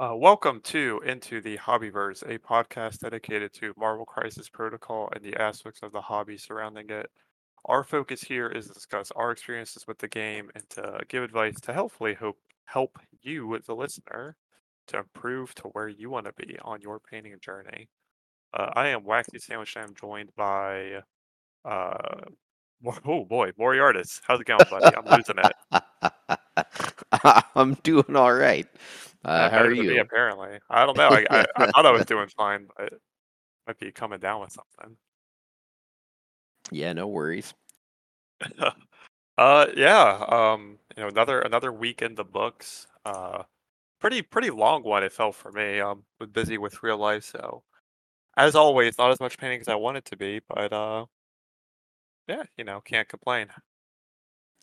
Uh, welcome to Into the Hobbyverse, a podcast dedicated to Marvel Crisis Protocol and the aspects of the hobby surrounding it. Our focus here is to discuss our experiences with the game and to give advice to hopefully hope help you, the listener, to improve to where you want to be on your painting journey. Uh, I am Waxy Sandwich, and I'm joined by, uh, oh boy, Moriartis. How's it going, buddy? I'm losing it. I'm doing all right. Uh, how are than me, you? apparently. I don't know. I, I, I thought I was doing fine, but might be coming down with something. yeah, no worries. Uh, yeah. Um, you know, another another week in the books. Uh, pretty pretty long one. It felt for me. Um, was busy with real life, so as always, not as much painting as I wanted to be, but uh, yeah, you know, can't complain.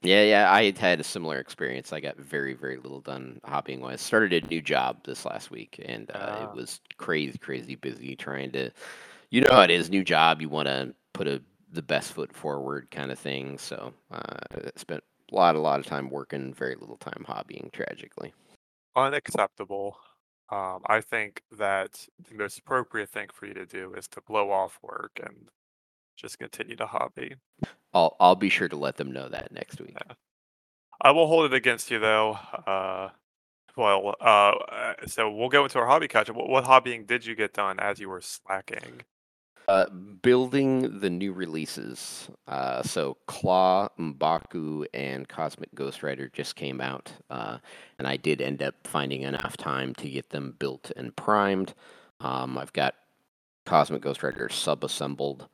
Yeah, yeah, I had had a similar experience. I got very, very little done hobbying wise. Started a new job this last week, and uh, Ah. it was crazy, crazy busy trying to. You know how it is. New job, you want to put a the best foot forward, kind of thing. So, uh, I spent a lot, a lot of time working, very little time hobbying. Tragically. Unacceptable. Um, I think that the most appropriate thing for you to do is to blow off work and just continue to hobby. I'll I'll be sure to let them know that next week. I will hold it against you though. Uh, well, uh, uh, so we'll go into our hobby catch. What, what hobbying did you get done as you were slacking? Uh, building the new releases. Uh, so Claw, Mbaku, and Cosmic Ghost Rider just came out, uh, and I did end up finding enough time to get them built and primed. Um, I've got Cosmic Ghost Rider sub-assembled,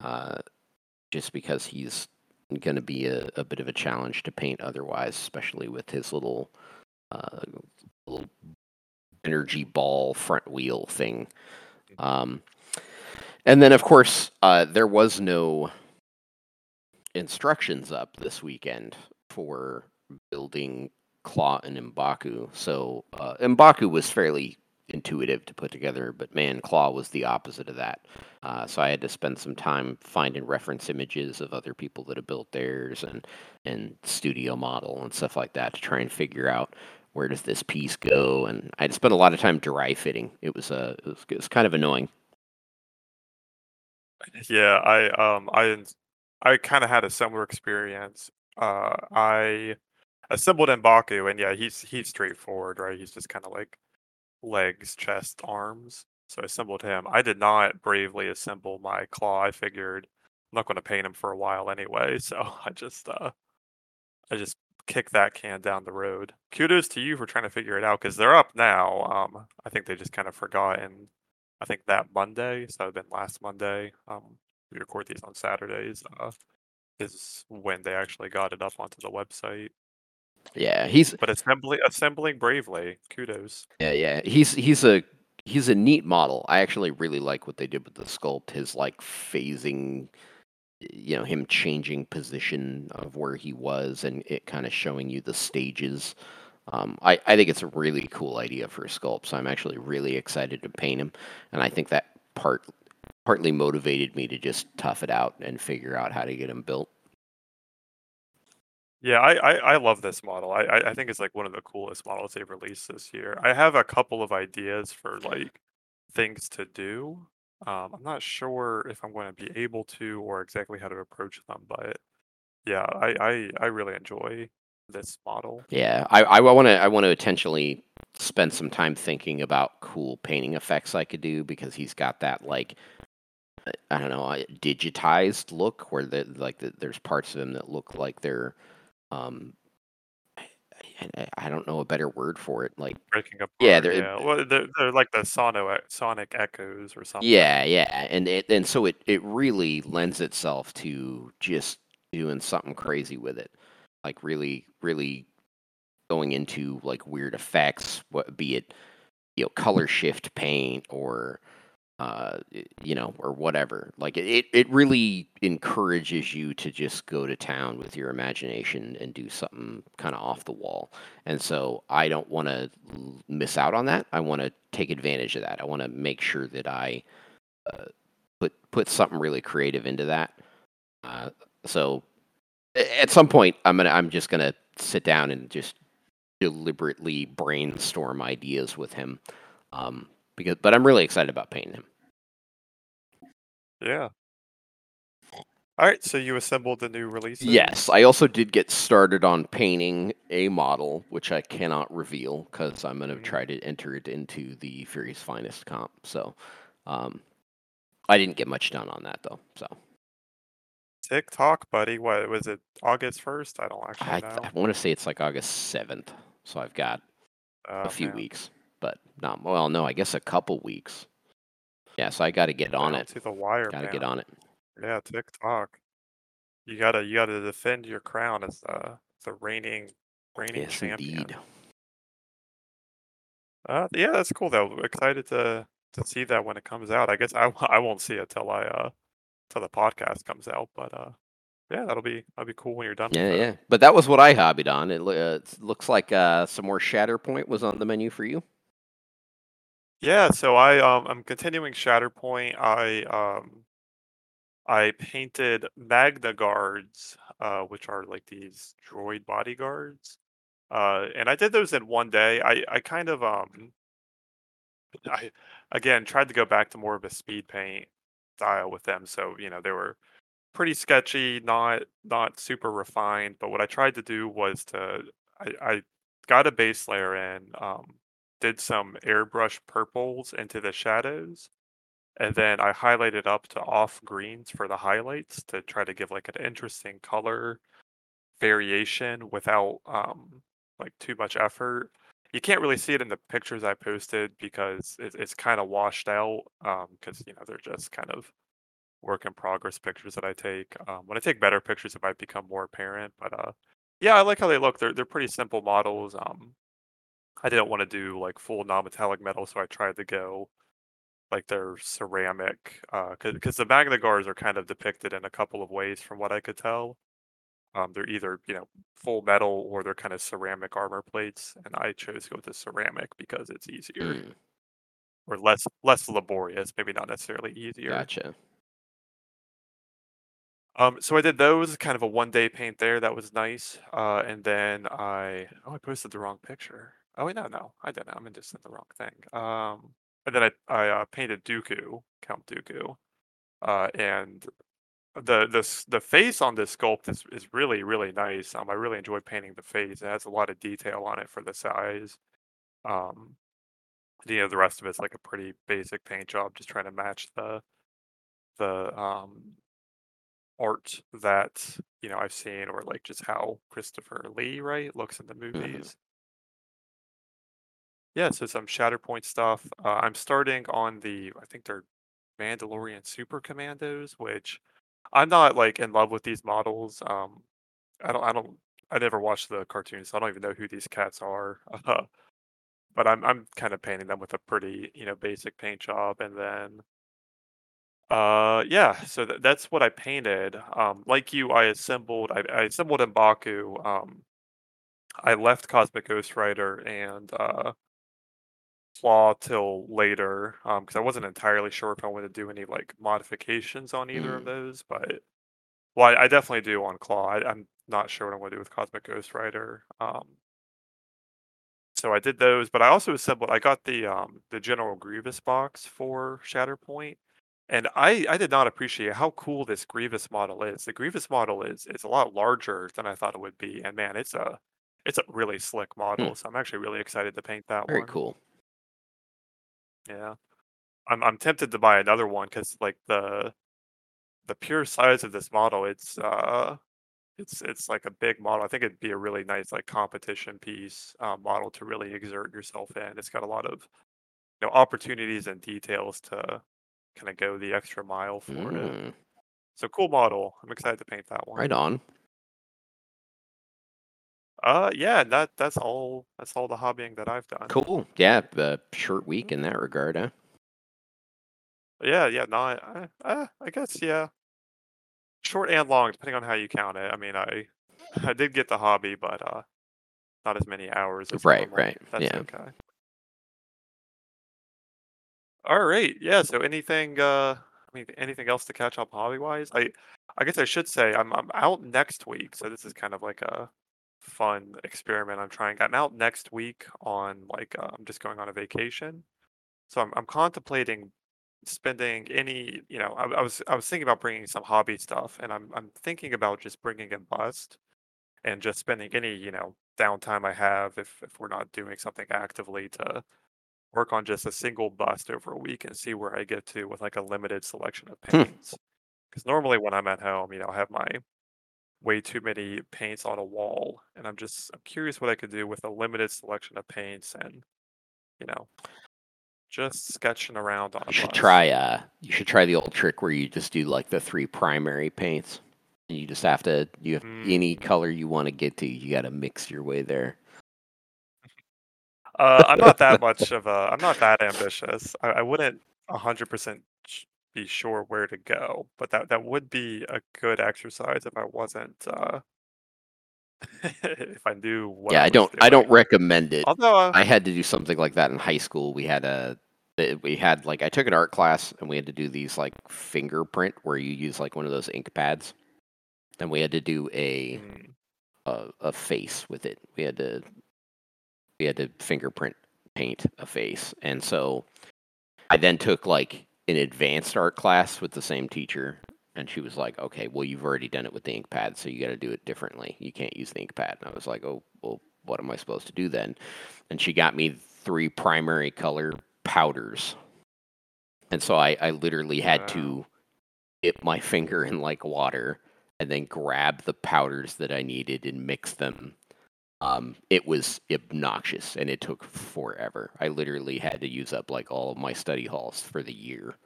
uh, just because he's going to be a, a bit of a challenge to paint otherwise, especially with his little uh, little energy ball front wheel thing. Um, and then, of course, uh, there was no instructions up this weekend for building Claw and Mbaku. So uh, Mbaku was fairly intuitive to put together, but man, Claw was the opposite of that. Uh, so I had to spend some time finding reference images of other people that have built theirs and and studio model and stuff like that to try and figure out where does this piece go. And I had to spend a lot of time dry fitting. It was uh, it was, it was kind of annoying. Yeah, I um I I kind of had a similar experience. Uh, I assembled M'Baku, and yeah, he's he's straightforward, right? He's just kind of like legs, chest, arms. So I assembled him. I did not bravely assemble my claw. I figured I'm not going to paint him for a while anyway, so I just uh I just kicked that can down the road. Kudos to you for trying to figure it out because they're up now. Um, I think they just kind of forgot, and I think that Monday, so that would have been last Monday. Um, we record these on Saturdays. Uh, is when they actually got it up onto the website. Yeah, he's But assembling assembling bravely, kudos. Yeah, yeah. He's he's a he's a neat model. I actually really like what they did with the sculpt. His like phasing, you know, him changing position of where he was, and it kind of showing you the stages. Um, I I think it's a really cool idea for a sculpt. So I'm actually really excited to paint him, and I think that part partly motivated me to just tough it out and figure out how to get him built. Yeah, I, I, I love this model. I, I think it's like one of the coolest models they've released this year. I have a couple of ideas for like things to do. Um, I'm not sure if I'm going to be able to or exactly how to approach them, but yeah, I, I, I really enjoy this model. Yeah, I I want to I want to intentionally spend some time thinking about cool painting effects I could do because he's got that like I don't know digitized look where the like the, there's parts of him that look like they're um I, I- I don't know a better word for it like Breaking up. Yeah, they're- yeah. Well, they're, they're like the sono sonic echoes or something. yeah yeah and it and so it it really lends itself to just doing something crazy with it like really really going into like weird effects what be it you know color shift paint or uh you know or whatever. Like it it really encourages you to just go to town with your imagination and do something kind of off the wall. And so i don't want to miss out on that. I want to take advantage of that. I want to make sure that i uh, put put something really creative into that. Uh, so at some point i'm gonna i'm just gonna sit down and just deliberately brainstorm ideas with him. Um, because, but I'm really excited about painting him. Yeah. All right, so you assembled the new release. Yes, I also did get started on painting a model, which I cannot reveal because I'm going to Mhm. try to enter it into the Fury's Finest comp. So, um, I didn't get much done on that though. So TikTok, buddy. What was it? August first? I don't actually I, know. I want to say it's like August seventh. So I've got Oh, a few man. weeks, but not well. No, I guess a couple weeks. Yeah, so I got to get on it. To the wire. Got to get on it. Yeah, TikTok. You gotta you gotta defend your crown as the the reigning reigning Yes, champion. indeed. Uh, yeah, that's cool though. Excited to to see that when it comes out. I guess I, I won't see it till I uh till the podcast comes out, but uh yeah, that'll be that'll be cool when you're done. Yeah, yeah. But that was what I hobbied on. It, uh, it looks like uh, some more Shatterpoint was on the menu for you. Yeah, so I um I'm continuing Shatterpoint. I um I painted Magna Guards, uh, which are like these droid bodyguards. Uh, and I did those in one day. I I kind of um I again tried to go back to more of a speed paint style with them. So, you know, they were pretty sketchy, not not super refined. But what I tried to do was to I, I got a base layer in, um, did some airbrush purples into the shadows, and then I highlighted up to off greens for the highlights to try to give like an interesting color variation without um like too much effort. You can't really see it in the pictures I posted because it, it's kind of washed out um because you know they're just kind of work in progress pictures that I take. Um, when I take better pictures, it might become more apparent. But uh, yeah, I like how they look. They're they're pretty simple models. Um, I didn't want to do like full non-metallic metal, so I tried to go like they're ceramic. Uh, because the Magna Guards are kind of depicted in a couple of ways, from what I could tell. Um, they're either you know full metal or they're kind of ceramic armor plates, and I chose to go with the ceramic because it's easier Mm, or less less laborious. Maybe not necessarily easier. gotcha. Um, so I did those, kind of a one day paint there. That was nice. Uh, and then I oh I posted the wrong picture. Oh wait, no, no, I didn't. I'm just in the wrong thing. Um, and then I I uh, painted Dooku, Count Dooku, uh, and the the the face on this sculpt is is really really nice. Um, I really enjoy painting the face. It has a lot of detail on it for the size. Um, you know, the rest of it's like a pretty basic paint job, just trying to match the the um art that you know I've seen, or like just how Christopher Lee right looks in the movies. Yeah, so some Shatterpoint stuff. Uh, I'm starting on the I think they're Mandalorian Super Commandos, which I'm not like in love with these models. Um, I don't I don't I never watched the cartoons, so I don't even know who these cats are. Uh, but I'm I'm kind of painting them with a pretty you know basic paint job, and then Uh, yeah, so th that's what I painted. Um, like you, I assembled I I assembled M'Baku. Um, I left Cosmic Ghost Rider and uh Claw till later, um, because I wasn't entirely sure if I wanted to do any like modifications on either of Mm. those, but well, I, I definitely do on Claw. I, I'm not sure what I'm going to do with Cosmic Ghost Rider. Um, so I did those, but I also assembled. I got the um the General Grievous box for Shatterpoint. And I, I did not appreciate how cool this Grievous model is. The Grievous model is is a lot larger than I thought it would be, and man, it's a it's a really slick model. So I'm actually really excited to paint that one. Very one. cool. Yeah, I'm I'm tempted to buy another one because like the the pure size of this model, it's uh it's it's like a big model. I think it'd be a really nice like competition piece uh, model to really exert yourself in. It's got a lot of you know opportunities and details to kind of go the extra mile for it. Mm, So cool model. I'm excited to paint that one. right on. Uh, yeah, that that's all. That's all the hobbying that I've done. Cool. Yeah, uh, short week in that regard, huh? Yeah, yeah. No, I, I, I guess yeah. Short and long, depending on how you count it. I mean, I, I did get the hobby, but uh, not as many hours as Right, normal. right, That's yeah. okay. All right. Yeah. So anything? Uh, I mean, anything else to catch up hobby wise? I, I guess I should say I'm I'm out next week, so this is kind of like a fun experiment I'm trying. I'm out next week on like uh, I'm just going on a vacation, so I'm I'm contemplating spending any you know I, I was I was thinking about bringing some hobby stuff, and I'm I'm thinking about just bringing a bust and just spending any you know downtime I have if if we're not doing something actively to work on just a single bust over a week and see where I get to with like a limited selection of Hmm. paints. Because normally when I'm at home, you know, I have my way too many paints on a wall, and I'm just I'm curious what I could do with a limited selection of paints and you know just sketching around on a You should bust. try uh you should try the old trick where you just do like the three primary paints. And you just have to you have any Mm. color you want to get to, you got to mix your way there. Uh, I'm not that much of a. I'm not that ambitious. I, I wouldn't hundred percent be sure where to go, but that that would be a good exercise if I wasn't. Uh, if I knew what. yeah, I, I don't I don't recommend it. Although, uh, I had to do something like that in high school. We had a eh, we had like I took an art class and we had to do these like fingerprint where you use like one of those ink pads. And we had to do a mm, a, a face with it. We had to we had to fingerprint paint a face. And so I then took like an advanced art class with the same teacher and she was like, "Okay, well you've already done it with the ink pad, so you got to do it differently. You can't use the ink pad." And I was like, "Oh, well what am I supposed to do then?" And she got me three primary color powders. And so I I literally had Wow. to dip my finger in like water and then grab the powders that I needed and mix them. Um, it was obnoxious and it took forever. I literally had to use up like all of my study halls for the year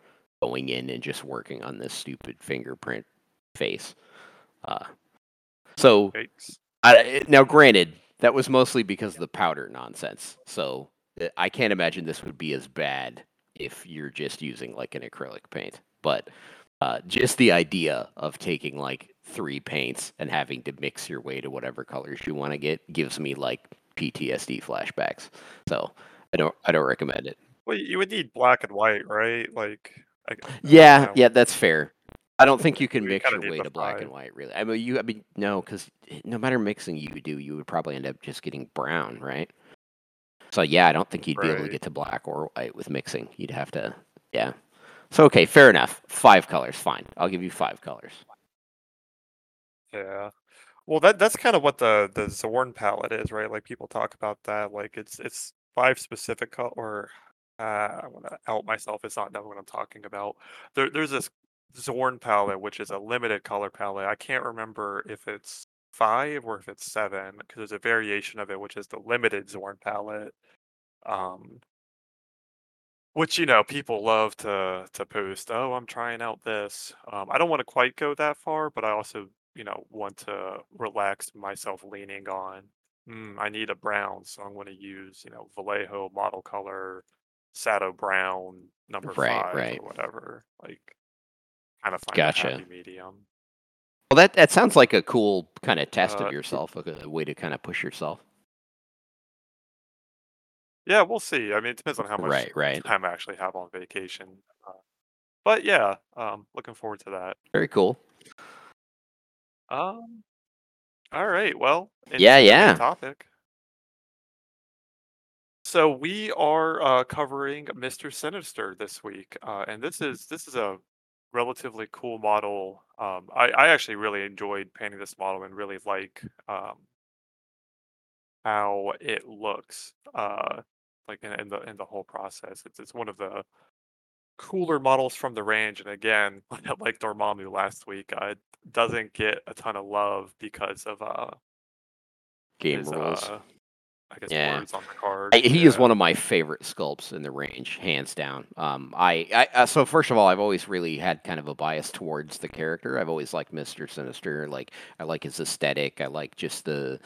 going in and just working on this stupid fingerprint face. Uh, so. I, now, granted, that was mostly because of the powder nonsense. So uh, I can't imagine this would be as bad if you're just using like an acrylic paint. But uh, just the idea of taking like three paints and having to mix your way to whatever colors you want to get gives me like PTSD flashbacks. So I don't I don't recommend it. Well, you would need black and white, right? Like, I, I- Yeah, yeah, that's fair. I don't think you can mix your way to black and white, really. I mean, you. I mean, no, because no matter mixing you do, you would probably end up just getting brown, right? So yeah, I don't think you'd be able to get to black or white with mixing. You'd have to, yeah. So okay, fair enough. Five colors, fine. I'll give you five colors. Yeah. Well, that that's kind of what the the Zorn palette is, right? Like people talk about that. Like it's it's five specific color. Or uh, I want to out myself. It's not knowing what I'm talking about. There, there's this Zorn palette, which is a limited color palette. I can't remember if it's five or if it's seven, because there's a variation of it, which is the limited Zorn palette. Um, which you know people love to to post. Oh, I'm trying out this. Um, I don't want to quite go that far, but I also you know want to relax myself leaning on. Mm, I need a brown, so I'm going to use you know Vallejo model color, Saddle Brown number Right, five right. or whatever. Like kind of find Gotcha. a happy medium. Well, that that sounds like a cool kind of test Uh, of yourself, like a way to kind of push yourself. Yeah, we'll see. I mean, it depends on how much Right, right. time I actually have on vacation. Uh, but yeah, um, looking forward to that. Very cool. Um, all right. Well, Yeah, into the main yeah. Topic. So we are uh, covering Mr. Sinister this week, uh, and this is this is a relatively cool model. Um, I I actually really enjoyed painting this model and really like um, how it looks. Uh, like in, in the in the whole process, it's it's one of the cooler models from the range. And again, like Dormammu last week, uh, it doesn't get a ton of love because of uh Game his rules. uh I guess Yeah. words on the card. I, he is one of my favorite sculpts in the range, hands down. Um, I, I uh, so first of all, I've always really had kind of a bias towards the character. I've always liked Mister Sinister. Like I like his aesthetic. I like just the,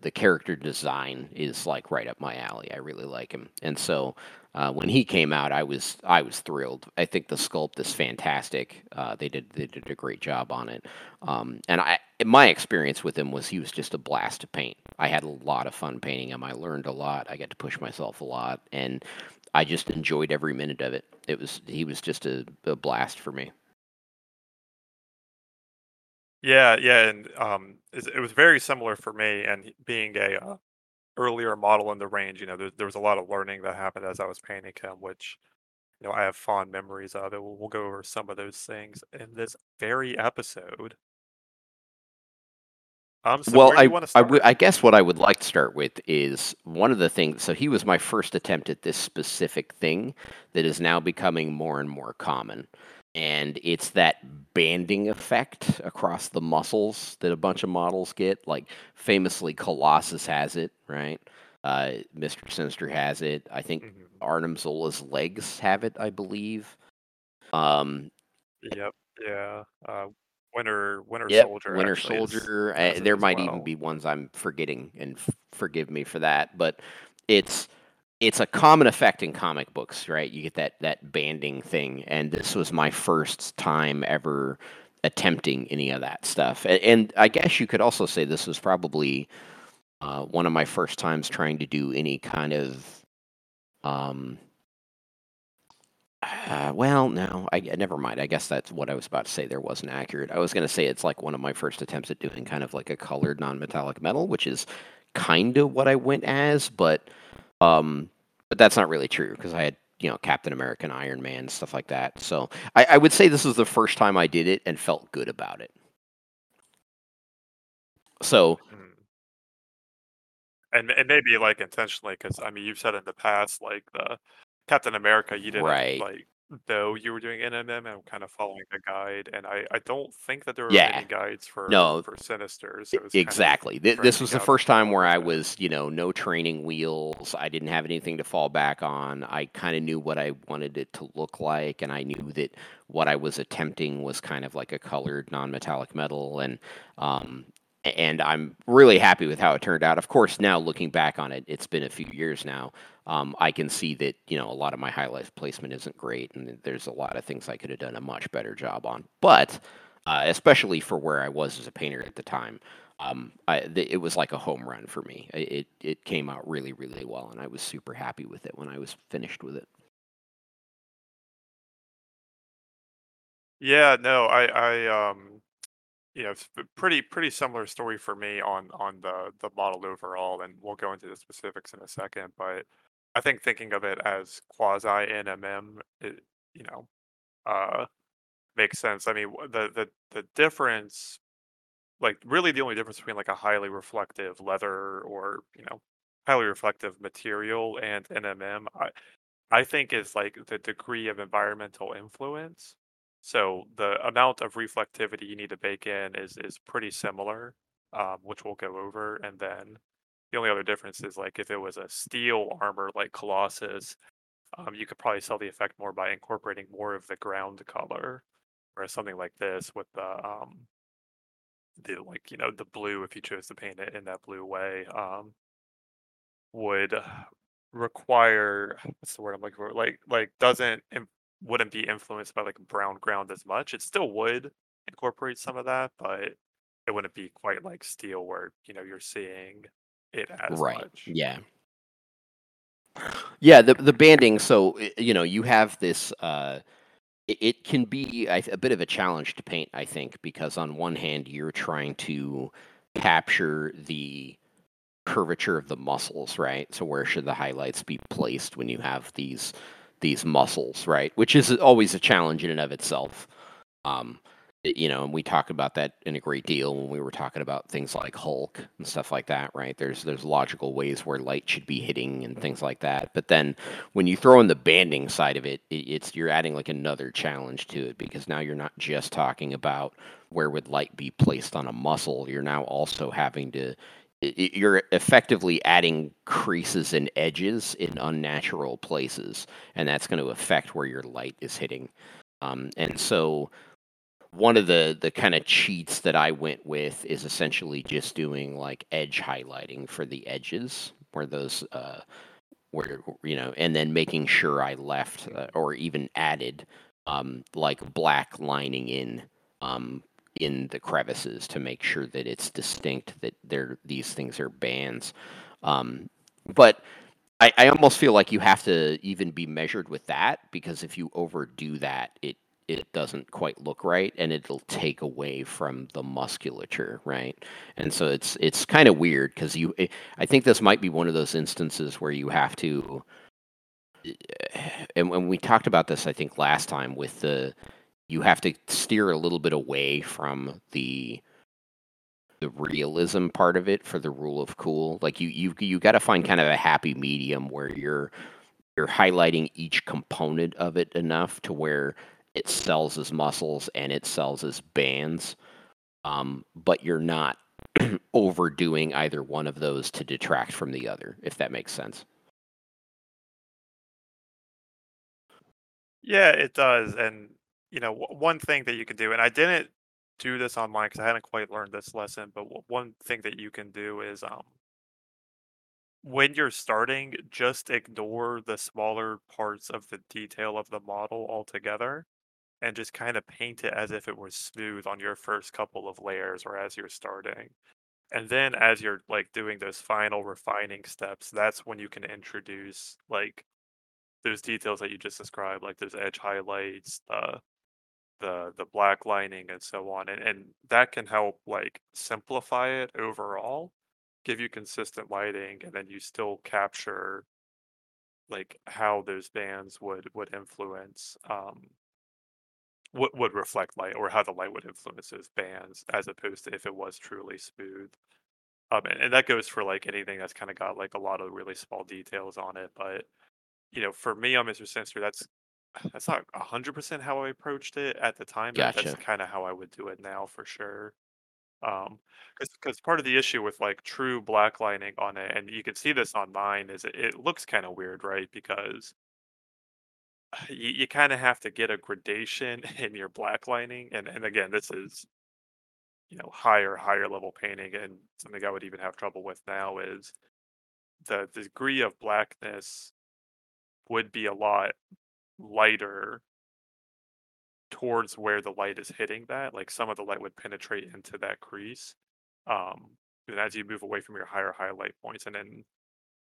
the character design is like right up my alley. I really like him, and so uh, when he came out, I was I was thrilled. I think the sculpt is fantastic. Uh, they did they did a great job on it. Um, and I my experience with him was he was just a blast to paint. I had a lot of fun painting him. I learned a lot. I got to push myself a lot, and I just enjoyed every minute of it. It was he was just a, a blast for me. Yeah, yeah, and um, it's- it was very similar for me. And being a uh, earlier model in the range, you know, there, there was a lot of learning that happened as I was painting him, which you know I have fond memories of. It. We'll, we'll go over some of those things in this very episode. Um, so Well, where do I want to I, start? w- I guess what I would like to start with is one of the things. So he was my first attempt at this specific thing that is now becoming more and more common, and it's that banding effect across the muscles that a bunch of models get. Like famously, Colossus has it, right? Uh, Mr. Sinister has it. I think Mhm. Arnim Zola's legs have it, I believe. Um, Yep. Yeah. Uh, Winter Winter Yep, Soldier. Winter actually is- Soldier. uh, there might even be ones I'm forgetting, and f- forgive me for that. But it's it's a common effect in comic books, right? You get that that banding thing, and this was my first time ever attempting any of that stuff. And, and I guess you could also say this was probably uh, one of my first times trying to do any kind of um, uh, well, no, I never mind. I guess that's what I was about to say. There wasn't accurate. I was going to say it's like one of my first attempts at doing kind of like a colored non-metallic metal, which is kind of what I went as, but um, but that's not really true because I had you know Captain America, and Iron Man, stuff like that. So I, I would say this was the first time I did it and felt good about it. So Mm. And and maybe like intentionally, because I mean, you've said in the past, like the Captain America, you didn't Right. like though you were doing NMM and kind of following the guide, and I I don't think that there were Yeah. many guides for No, for Sinister. E- So it was kind of Exactly. Th- This was the out first time where I was, you know, no training wheels. I didn't have anything to fall back on. I kind of knew what I wanted it to look like, and I knew that what I was attempting was kind of like a colored non-metallic metal, and um, a- and I'm really happy with how it turned out. Of course, now looking back on it, it's been a few years now. Um, I can see that you know a lot of my highlight placement isn't great, and there's a lot of things I could have done a much better job on. But uh, especially for where I was as a painter at the time, um, I, th- it was like a home run for me. It it came out really really well, and I was super happy with it when I was finished with it. Yeah, no, I I um know, it's a pretty pretty similar story for me on on the the model overall, and we'll go into the specifics in a second. But I think thinking of it as quasi NMM, it, you know, uh, makes sense. I mean, the the the difference, like really the only difference between like a highly reflective leather or you know highly reflective material and NMM, I I think is like the degree of environmental influence. So the amount of reflectivity you need to bake in is is pretty similar, um, which we'll go over. And then the only other difference is like if it was a steel armor like Colossus, um, you could probably sell the effect more by incorporating more of the ground color, whereas something like this with the um the like you know the blue if you chose to paint it in that blue way um would require what's the word I'm looking for? Like like doesn't wouldn't be influenced by like brown ground as much. It still would incorporate some of that, but it wouldn't be quite like steel where you know you're seeing it as right. much. Yeah. Yeah. The the banding. So you know you have this. Uh, it, it can be a bit of a challenge to paint, I think, because on one hand you're trying to capture the curvature of the muscles, right? So where should the highlights be placed when you have these these muscles, right? Which is always a challenge in and of itself. Um, you know, and we talked about that in a great deal when we were talking about things like Hulk and stuff like that, right? There's there's logical ways where light should be hitting and things like that. But then when you throw in the banding side of it, it it's you're adding like another challenge to it because now you're not just talking about where would light be placed on a muscle. You're now also having to you're effectively adding creases and edges in unnatural places, and that's going to affect where your light is hitting. Um, and so, one of the the kind of cheats that I went with is essentially just doing like edge highlighting for the edges where those uh, where you know, and then making sure I left uh, or even added um, like black lining in um, in the crevices to make sure that it's distinct that they're these things are bands. Um, but I, I almost feel like you have to even be measured with that because if you overdo that, it it doesn't quite look right and it'll take away from the musculature right and so it's it's kind of weird because you eh, i think this might be one of those instances where you have to eh, and when we talked about this i think last time with the you have to steer a little bit away from the the realism part of it for the rule of cool like you you you got to find kind of a happy medium where you're you're highlighting each component of it enough to where it sells as muscles and it sells as bands um, but you're not overdoing either one of those to detract from the other if that makes sense Yeah, it does. And you know, one thing that you can do, and I didn't do this online because I hadn't quite learned this lesson, but one thing that you can do is um when you're starting, just ignore the smaller parts of the detail of the model altogether and just kind of paint it as if it was smooth on your first couple of layers or as you're starting. And then as you're like doing those final refining steps, that's when you can introduce like those details that you just described, like those edge highlights, uh, the the black lining and so on. And and that can help like simplify it overall, give you consistent lighting, and then you still capture like how those bands would would influence um would would reflect light or how the light would influence those bands as opposed to if it was truly smooth. Um and, and that goes for like anything that's kind of got like a lot of really small details on it. But you know, for me on Mr. Sinister, that's that's not a hundred percent how I approached it at the time, but that's gotcha kind of how I would do it now for sure. Um, because because part of the issue with like true blacklining on it, and you can see this on mine, is it, it looks kind of weird, right? Because you, you kind of have to get a gradation in your blacklining, and and again, this is you know higher higher level painting, and something I would even have trouble with now is the degree of blackness would be a lot lighter towards where the light is hitting that. Like some of the light would penetrate into that crease. Um, and as you move away from your higher highlight points, and then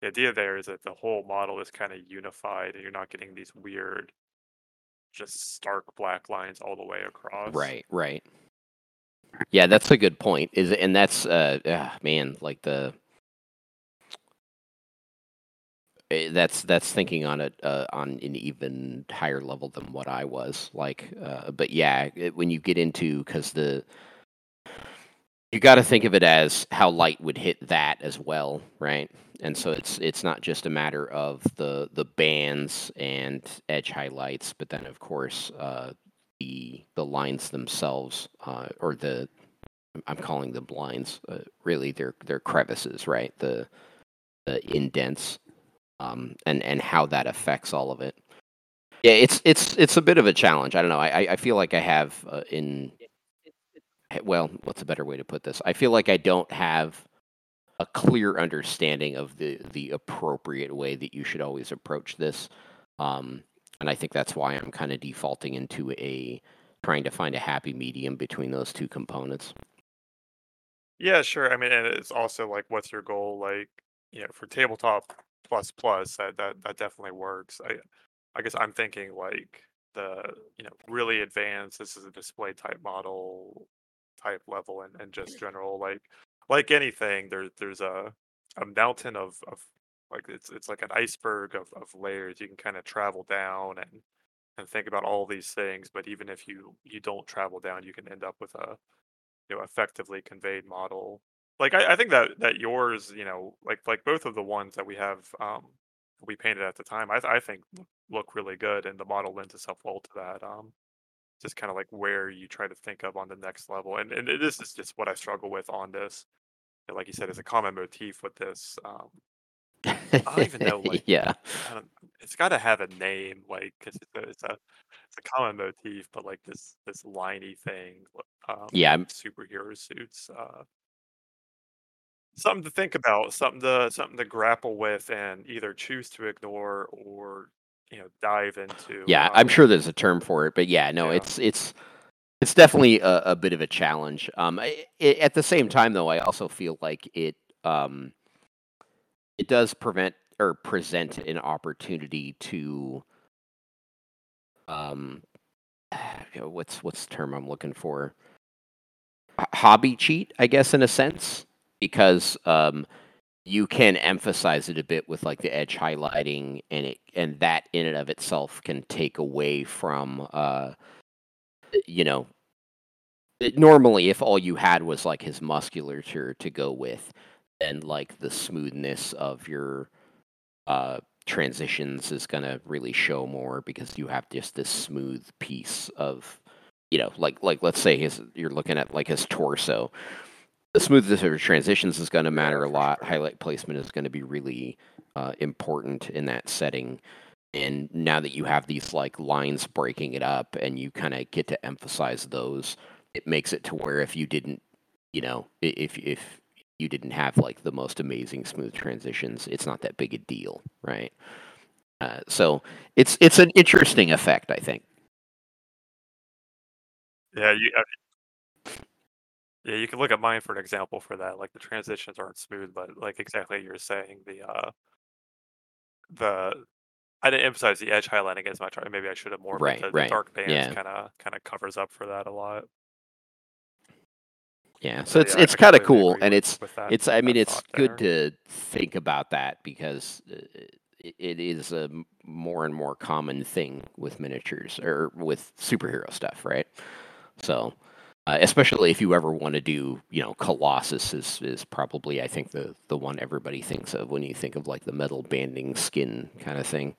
the idea there is that the whole model is kind of unified, and you're not getting these weird, just stark black lines all the way across. right right yeah that's a good point is and that's uh ah, man like the that's that's thinking on it uh, on an even higher level than what I was like. Uh, but yeah, it, when you get into because the you got to think of it as how light would hit that as well, right? And so it's it's not just a matter of the the bands and edge highlights, but then of course uh, the the lines themselves uh, or the I'm calling them blinds. Uh, really, they're they're crevices, right? The the indents um, and and how that affects all of it. Yeah, it's it's it's a bit of a challenge. I don't know. I I feel like I have uh, in well, what's a better way to put this? I feel like I don't have a clear understanding of the the appropriate way that you should always approach this. Um, and I think that's why I'm kind of defaulting into a trying to find a happy medium between those two components. Yeah, sure. I mean, and it's also like, what's your goal? Like, you know, for tabletop plus plus, that that that definitely works. I I guess I'm thinking like the you know really advanced. This is a display type model type level, and and just general like like anything. There there's a a mountain of of like it's it's like an iceberg of of layers. You can kind of travel down and and think about all these things. But even if you you don't travel down, you can end up with a you know effectively conveyed model like I, I think that that yours you know like like both of the ones that we have um we painted at the time i, th- I think look, really good and the model lends itself well to that um just kind of like where you try to think of on the next level and and this is just what i struggle with on this And like you said it's a common motif with this um i don't even know like yeah, it's got to have a name like 'cause it's a, it's a it's a common motif but like this this liney thing um yeah. I'm, superhero suits uh Something to think about, something to something to grapple with and either choose to ignore or, you know, dive into. yeah. I'm Um, sure there's a term for it, but yeah, no, yeah. it's it's it's definitely a, a bit of a challenge. Um, I, i at the same time, though, I also feel like it um it does prevent or present an opportunity to um what's what's the term I'm looking for? H- hobby cheat, I guess, in a sense, because um, you can emphasize it a bit with like the edge highlighting, and it and that in and of itself can take away from, uh, you know, normally if all you had was like his musculature to go with, then like the smoothness of your uh, transitions is going to really show more because you have just this smooth piece of you know like like let's say his you're looking at like his torso the smoothness of your transitions is going to matter a lot sure. highlight placement is going to be really uh, important in that setting and now that you have these like lines breaking it up and you kind of get to emphasize those it makes it to where if you didn't you know if if you didn't have like the most amazing smooth transitions it's not that big a deal right uh, so it's it's an interesting effect i think Yeah, you. Yeah, you can look at mine for an example for that. Like the transitions aren't smooth, but like exactly you're saying, the uh, the I didn't emphasize the edge highlighting as much. Maybe I should have more, Right, right, dark bands yeah. kind of kind of covers up for that a lot. yeah so it's yeah, it's I kind of completely cool agree and with- it's with that. it's i mean that it's thought good there. to think about that because uh, it, it is a m- more and more common thing with miniatures or with superhero stuff right so uh, especially if you ever want to do you know colossus is, is probably i think the the one everybody thinks of when you think of like the metal banding skin kind of thing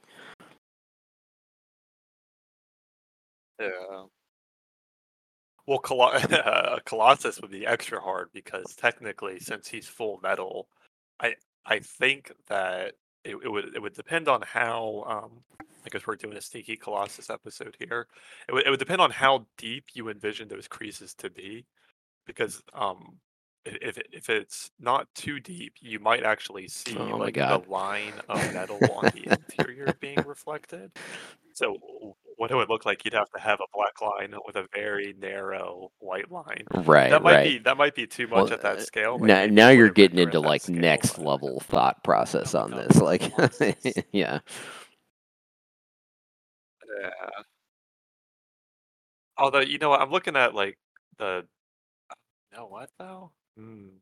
Yeah. Well, Colo- uh, Colossus would be extra hard because technically, since he's full metal, I I think that it, it would it would depend on how um Guess we're doing a sneaky Colossus episode here. It would it would depend on how deep you envision those creases to be, because um if it- if it's not too deep, you might actually see Oh like the line of metal on the interior being reflected. So w- what it would look like, you'd have to have a black line with a very narrow white line. right That might right be that might be too much Well, at that uh, scale. like, now, now you you're getting into like next level thought process on this like yeah Yeah. Although you know what, I'm looking at like the. You know what though? Hmm.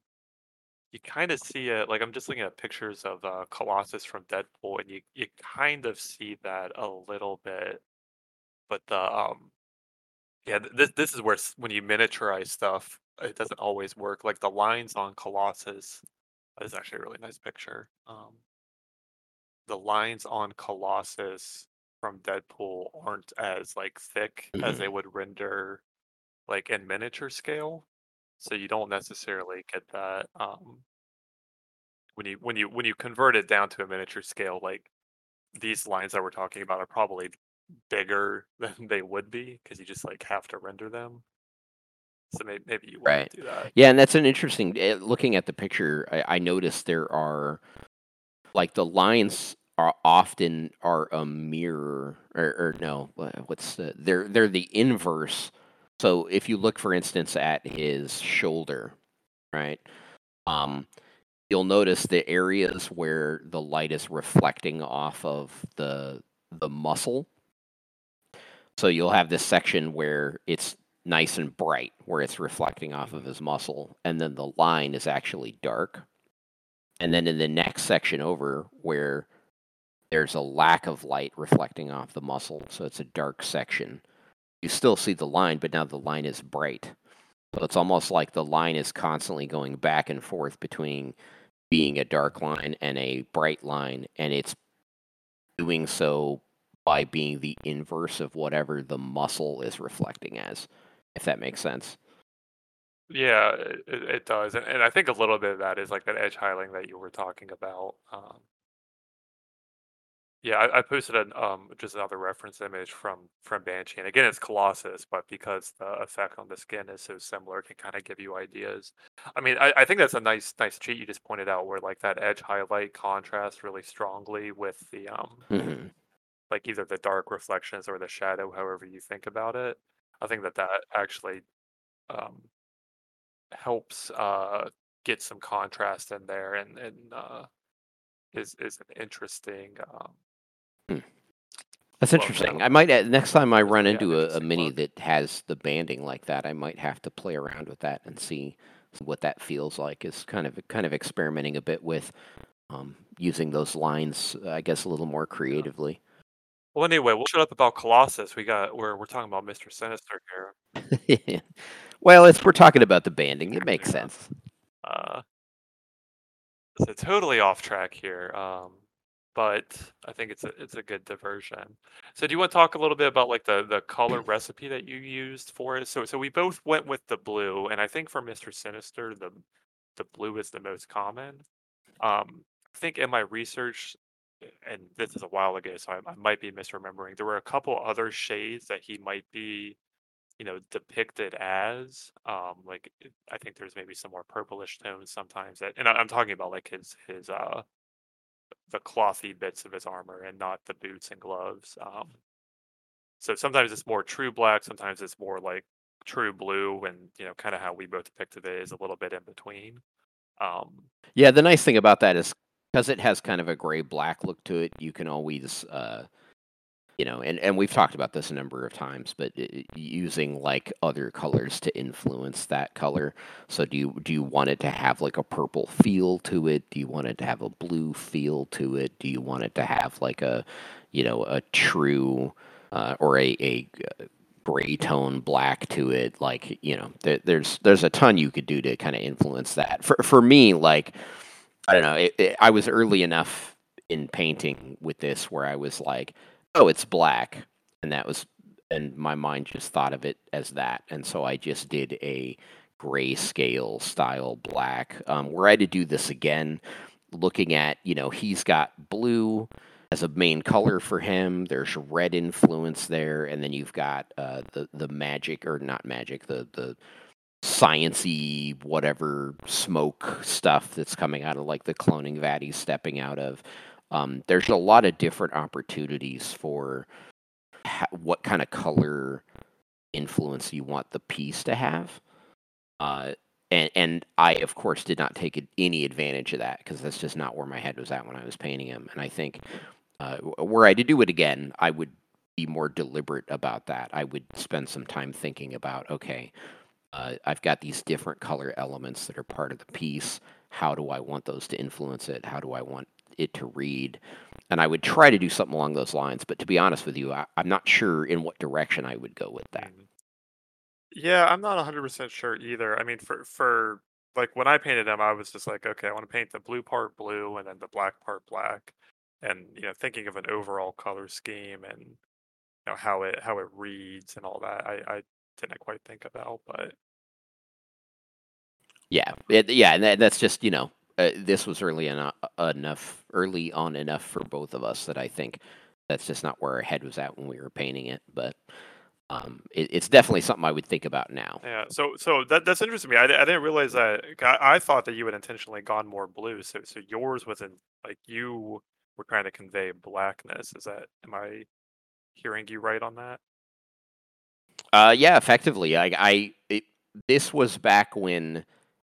You kind of see it. Like I'm just looking at pictures of uh, Colossus from Deadpool, and you you kind of see that a little bit. But the um Yeah, th- this this is where s- when you miniaturize stuff, it doesn't always work. Like the lines on Colossus, that is actually a really nice picture. Um, the lines on Colossus from Deadpool aren't as like thick as they would render like in miniature scale, so you don't necessarily get that um, when you when you when you convert it down to a miniature scale. Like these lines that we're talking about are probably bigger than they would be because you just like have to render them. So maybe maybe you wouldn't Right. do that. Yeah, and that's an interesting. eh, Looking at the picture, I, I noticed there are like the lines are often are a mirror, or, or no, what's the, they're they're the inverse. So if you look, for instance, at his shoulder, right, um, you'll notice the areas where the light is reflecting off of the the muscle. So you'll have this section where it's nice and bright, where it's reflecting off of his muscle, and then the line is actually dark. And then in the next section over, where there's a lack of light reflecting off the muscle, so it's a dark section, you still see the line, but now the line is bright. So it's almost like the line is constantly going back and forth between being a dark line and a bright line, and it's doing so by being the inverse of whatever the muscle is reflecting as, if that makes sense. Yeah, it, it does, and, and I think a little bit of that is like that edge highlighting that you were talking about. Um, yeah, I, I posted an um just another reference image from from Banshee, and again, it's Colossus, but because the effect on the skin is so similar, it can kind of give you ideas. I mean, I, I think that's a nice nice cheat you just pointed out, where like that edge highlight contrasts really strongly with the um hmm like either the dark reflections or the shadow, however you think about it. I think that that actually um, helps uh, get some contrast in there, and and uh, is is an interesting um, Hmm. That's Well, interesting. no. I might uh, next time I run yeah, into a, a mini that has the banding like that, I might have to play around with that and see what that feels like. Is kind of kind of experimenting a bit with um, using those lines, I guess, a little more creatively. Well, anyway, we'll shut up about Colossus. We got we're we're talking about Mr. Sinister here. well, it's we're talking about the banding. It makes Yeah. sense. Uh, so totally off track here. Um, but I think it's a it's a good diversion. So do you want to talk a little bit about like the the color recipe that you used for it? So so we both went with the blue, and I think for Mr. Sinister, the the blue is the most common. Um, I think in my research, and this is a while ago, so I, I might be misremembering. There were a couple other shades that he might be, you know, depicted as. Um, like I think there's maybe some more purplish tones sometimes. That, and I, I'm talking about like his his uh the clothy bits of his armor and not the boots and gloves. Um, so sometimes it's more true black, sometimes it's more like true blue, and you know, kind of how we both depicted it is a little bit in between. Um, Yeah, the nice thing about that is because it has kind of a gray black look to it, you can always, uh, you know, and, and we've talked about this a number of times, but using like other colors to influence that color. So do you do you want it to have like a purple feel to it? Do you want it to have a blue feel to it? Do you want it to have like a, you know, a true uh, or a, a uh, gray tone black to it? Like you know, there, there's there's a ton you could do to kind of influence that. For for me, like I don't know. It, it, I was early enough in painting with this where I was like, "Oh, it's black," and that was, and my mind just thought of it as that, and so I just did a grayscale style black. Um, were I to do this again, looking at, you know, he's got blue as a main color for him. There's red influence there, and then you've got uh, the the magic or not magic, the the sciency whatever smoke stuff that's coming out of like the cloning vat he's stepping out of. Um, there's a lot of different opportunities for ha- what kind of color influence you want the piece to have. Uh, and and I of course did not take any advantage of that because that's just not where my head was at when I was painting him. And I think uh, were I to do it again, I would be more deliberate about that. I would spend some time thinking about okay, uh, I've got these different color elements that are part of the piece. How do I want those to influence it? How do I want it to read? And I would try to do something along those lines. But to be honest with you, I, I'm not sure in what direction I would go with that. Mm. Yeah, I'm not 100% sure either. I mean, for for like when I painted them, I was just like, okay, I want to paint the blue part blue and then the black part black, and you know, thinking of an overall color scheme and you know how it how it reads and all that. I I didn't quite think about, but Yeah, it, yeah, and that, that's just you know, uh, this was early enough, enough, early on enough for both of us that I think that's just not where our head was at when we were painting it. But um, it, it's definitely something I would think about now. yeah. So so that that's interesting to me. I, I didn't realize that. I, I thought that you had intentionally gone more blue. So so yours wasn't like you were trying to convey blackness. Is that am I hearing you right on that? Uh, yeah, effectively. I, I it, this was back when,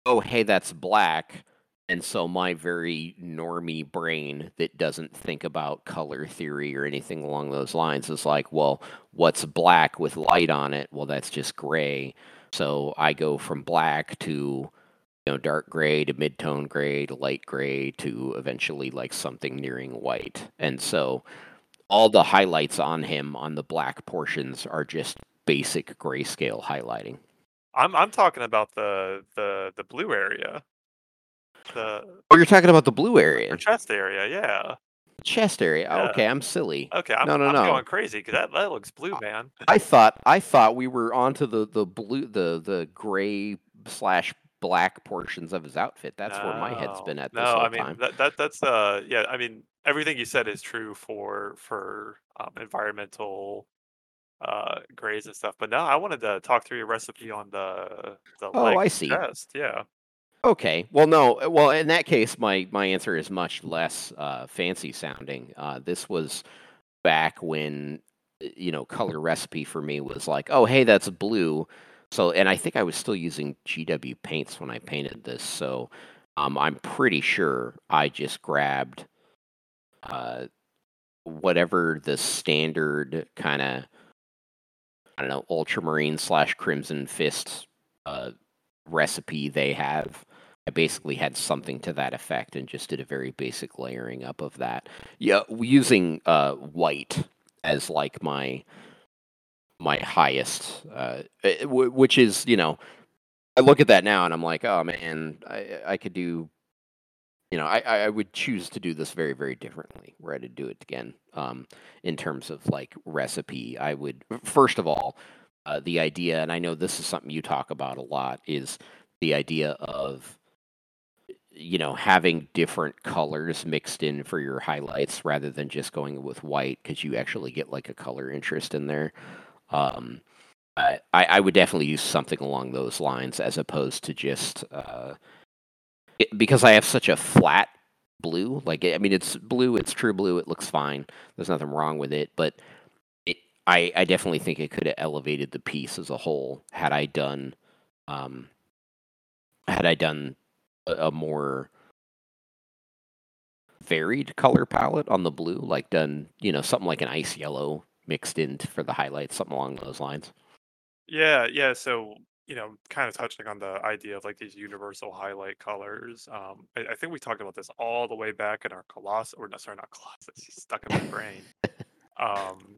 oh, hey, that's black, and so my very normie brain that doesn't think about color theory or anything along those lines is like, well, what's black with light on it? Well, that's just gray. So I go from black to you know dark gray to mid-tone gray to light gray to eventually like something nearing white. And so all the highlights on him on the black portions are just basic grayscale highlighting. I'm I'm talking about the the the blue area, the Oh, you're talking about the blue the area, chest area. Yeah. chest area. Oh, Yeah. okay, I'm silly. Okay. I'm, No, no, I'm no. going crazy because that that looks blue, man. I thought I thought we were onto the the blue the the gray slash black portions of his outfit. That's where my head's been at this no. whole I mean time. that that that's uh yeah. I mean everything you said is true for for um, environmental uh grays and stuff. But no, I wanted to talk through your recipe on the the Oh, leg I and see. chest. Yeah. Okay. Well, no. uh, Well, in that case, my my answer is much less uh, fancy sounding. Uh, this was back when uh, you know color recipe for me was like, oh, hey, that's blue. So, and I think I was still using GW paints when I painted this. So, um, I'm pretty sure I just grabbed uh, whatever the standard kind of I don't know ultramarine slash crimson fist uh, recipe they have. I basically had something to that effect and just did a very basic layering up of that. Yeah, using uh, white as like my my highest, uh, eh, which is you know, I look at that now and I'm like, oh man, I I could do, you know, I I would choose to do this very very differently. Where I'd do it again, um, in terms of like recipe, I would first of all, uh, the idea, and I know this is something you talk about a lot, is the idea of you know having different colors mixed in for your highlights rather than just going with white because you actually get like a color interest in there um, I, I would definitely use something along those lines as opposed to just uh, it, because I have such a flat blue. Like I mean, it's blue. It's true blue. It looks fine. There's nothing wrong with it. But it, I I definitely think it could have elevated the piece as a whole had I done, um, had I done a, more varied color palette on the blue, like done you know something like an ice yellow mixed in for the highlights, something along those lines. Yeah, yeah. So, you know, kind of touching on the idea of like these universal highlight colors. Um, I, I think we talked about this all the way back in our Colossus, or no, sorry, not Colossus. Stuck in my brain. Um,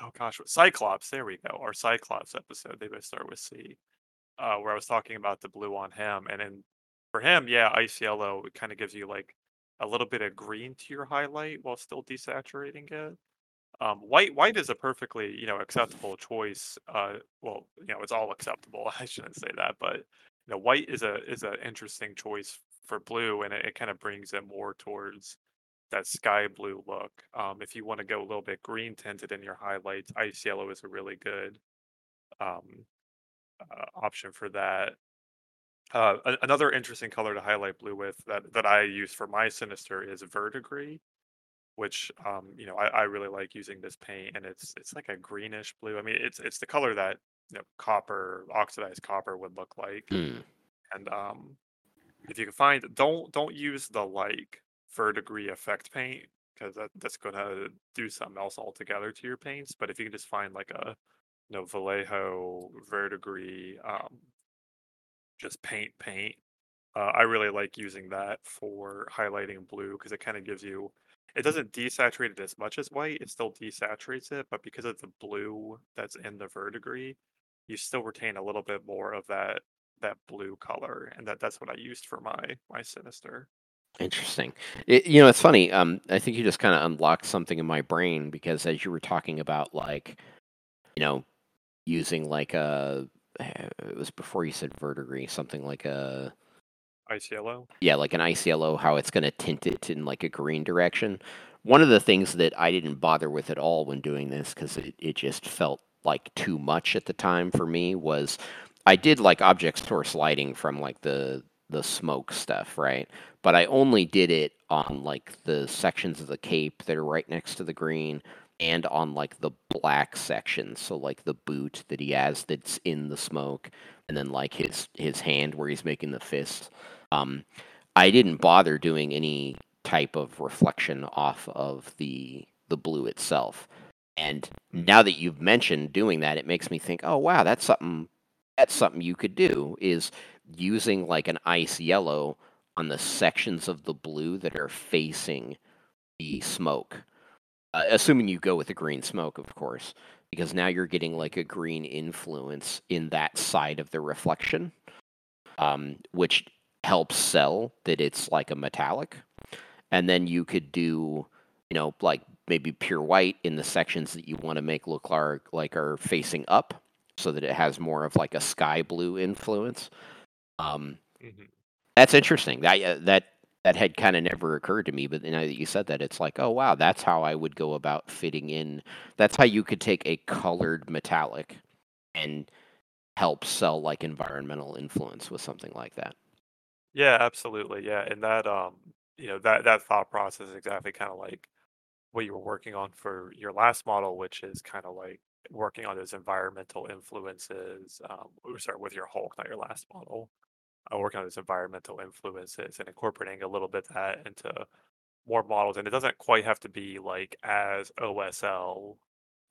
oh gosh, what- Cyclops. There we go. Our Cyclops episode. They both start with C. Uh, where I was talking about the blue on him, and then for him, yeah, ice yellow. Kind of gives you like a little bit of green to your highlight while still desaturating it. Um, white white is a perfectly you know acceptable choice. Uh, well, you know it's all acceptable. I shouldn't say that, but you know white is a is an interesting choice for blue, and it, it kind of brings it more towards that sky blue look. Um, if you want to go a little bit green tinted in your highlights, ice yellow is a really good um, uh, option for that. Uh, a- another interesting color to highlight blue with that that I use for my sinister is verdigris which um, you know I, I really like using this paint, and it's it's like a greenish blue. I mean, it's it's the color that you know copper oxidized copper would look like. Mm. And um, if you can find, don't don't use the like verdigris effect paint because that, that's gonna do something else altogether to your paints. But if you can just find like a know Vallejo verdigris um, just paint paint. Uh, I really like using that for highlighting blue because it kind of gives you it doesn't desaturate it as much as white. It still desaturates it, but because of the blue that's in the verdigris, you still retain a little bit more of that that blue color, and that that's what I used for my my sinister. Interesting. It, you know, it's funny. Um, I think you just kind of unlocked something in my brain because as you were talking about, like, you know, using like a, eh, it was before you said verdigris, something like a yellow. Yeah, like an yellow, how it's going to tint it in like a green direction. One of the things that I didn't bother with at all when doing this because it, it just felt like too much at the time for me was I did like object source lighting from like the the smoke stuff, right? But I only did it on like the sections of the cape that are right next to the green and on like the black sections. So like the boot that he has that's in the smoke and then like his his hand where he's making the fist. Um, I didn't bother doing any type of reflection off of the the blue itself. And now that you've mentioned doing that, it makes me think, oh wow, that's something that's something you could do is using like an ice yellow on the sections of the blue that are facing the smoke. Uh, assuming you go with the green smoke, of course, because now you're getting like a green influence in that side of the reflection, um, which helps sell that it's like a metallic. And then you could do, you know, like maybe pure white in the sections that you want to make look like, like are facing up so that it has more of like a sky blue influence. Um, mm-hmm. That's interesting. That uh, that that had kind of never occurred to me, but now that you said that, it's like, oh wow, that's how I would go about fitting in. That's how you could take a colored metallic and help sell like environmental influence with something like that. Yeah, absolutely. Yeah, and that um, you know, that that thought process is exactly kind of like what you were working on for your last model, which is kind of like working on those environmental influences. Um, start with your Hulk, not your last model. Uh, working on those environmental influences and incorporating a little bit that into more models, and it doesn't quite have to be like as OSL,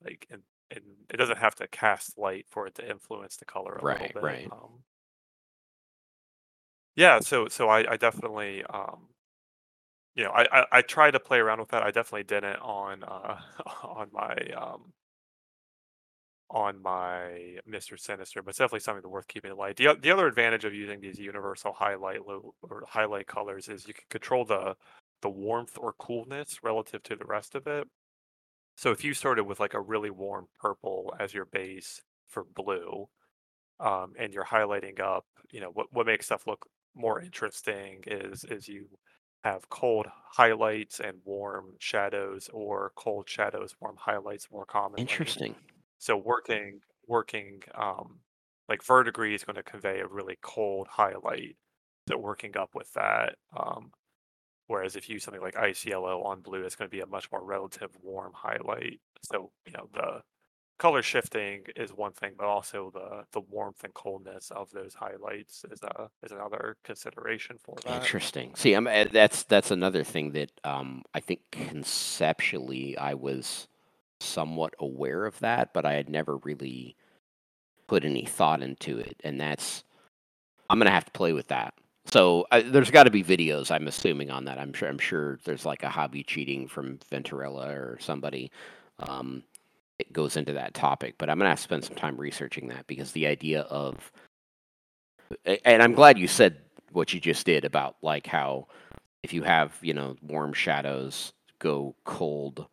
like and and it doesn't have to cast light for it to influence the color a Right, little bit. right. Um, yeah, so so I, I definitely um you know I, I I try to play around with that. I definitely didn't on uh on my um on my Mr. Sinister, but it's definitely something worth keeping in light. The, the other advantage of using these universal highlight or highlight colors is you can control the the warmth or coolness relative to the rest of it. So if you started with like a really warm purple as your base for blue, um, and you're highlighting up, you know, what what makes stuff look more interesting is is you have cold highlights and warm shadows, or cold shadows, warm highlights more common. Interesting. So working working um, like verdigris is going to convey a really cold highlight. So working up with that. Um, whereas if you use something like yellow on blue, it's going to be a much more relative warm highlight. So you know the color shifting is one thing, but also the the warmth and coldness of those highlights is a is another consideration for that. Interesting. See, I'm uh, that's that's another thing that um, I think conceptually I was somewhat aware of that, but I had never really put any thought into it, and that's I'm gonna have to play with that. So uh, there's got to be videos, I'm assuming, on that. I'm sure. I'm sure there's like a hobby cheating from Venturella or somebody. Um, it goes into that topic, but I'm gonna have to spend some time researching that because the idea of, and I'm glad you said what you just did about like how if you have you know warm shadows go cold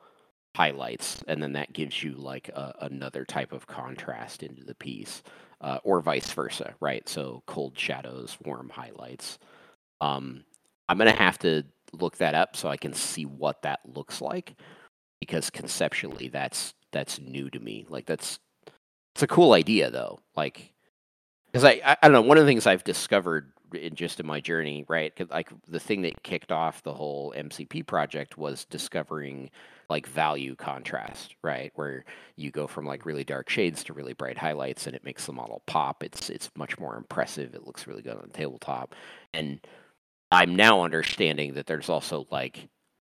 highlights and then that gives you like a, another type of contrast into the piece uh, or vice versa right? So cold shadows warm highlights. Um, i'm to have to look that up so i can see what that looks like because conceptually that's that's new to me. Like that's it's a cool idea though. Like because I, I i don't know one of the things i've discovered in just in my journey right like the thing that kicked off the whole mcp project was discovering like value contrast right? Where you go from like really dark shades to really bright highlights and it makes the model pop. It's it's much more impressive. It looks really good on the tabletop. And i'm now understanding that there's also like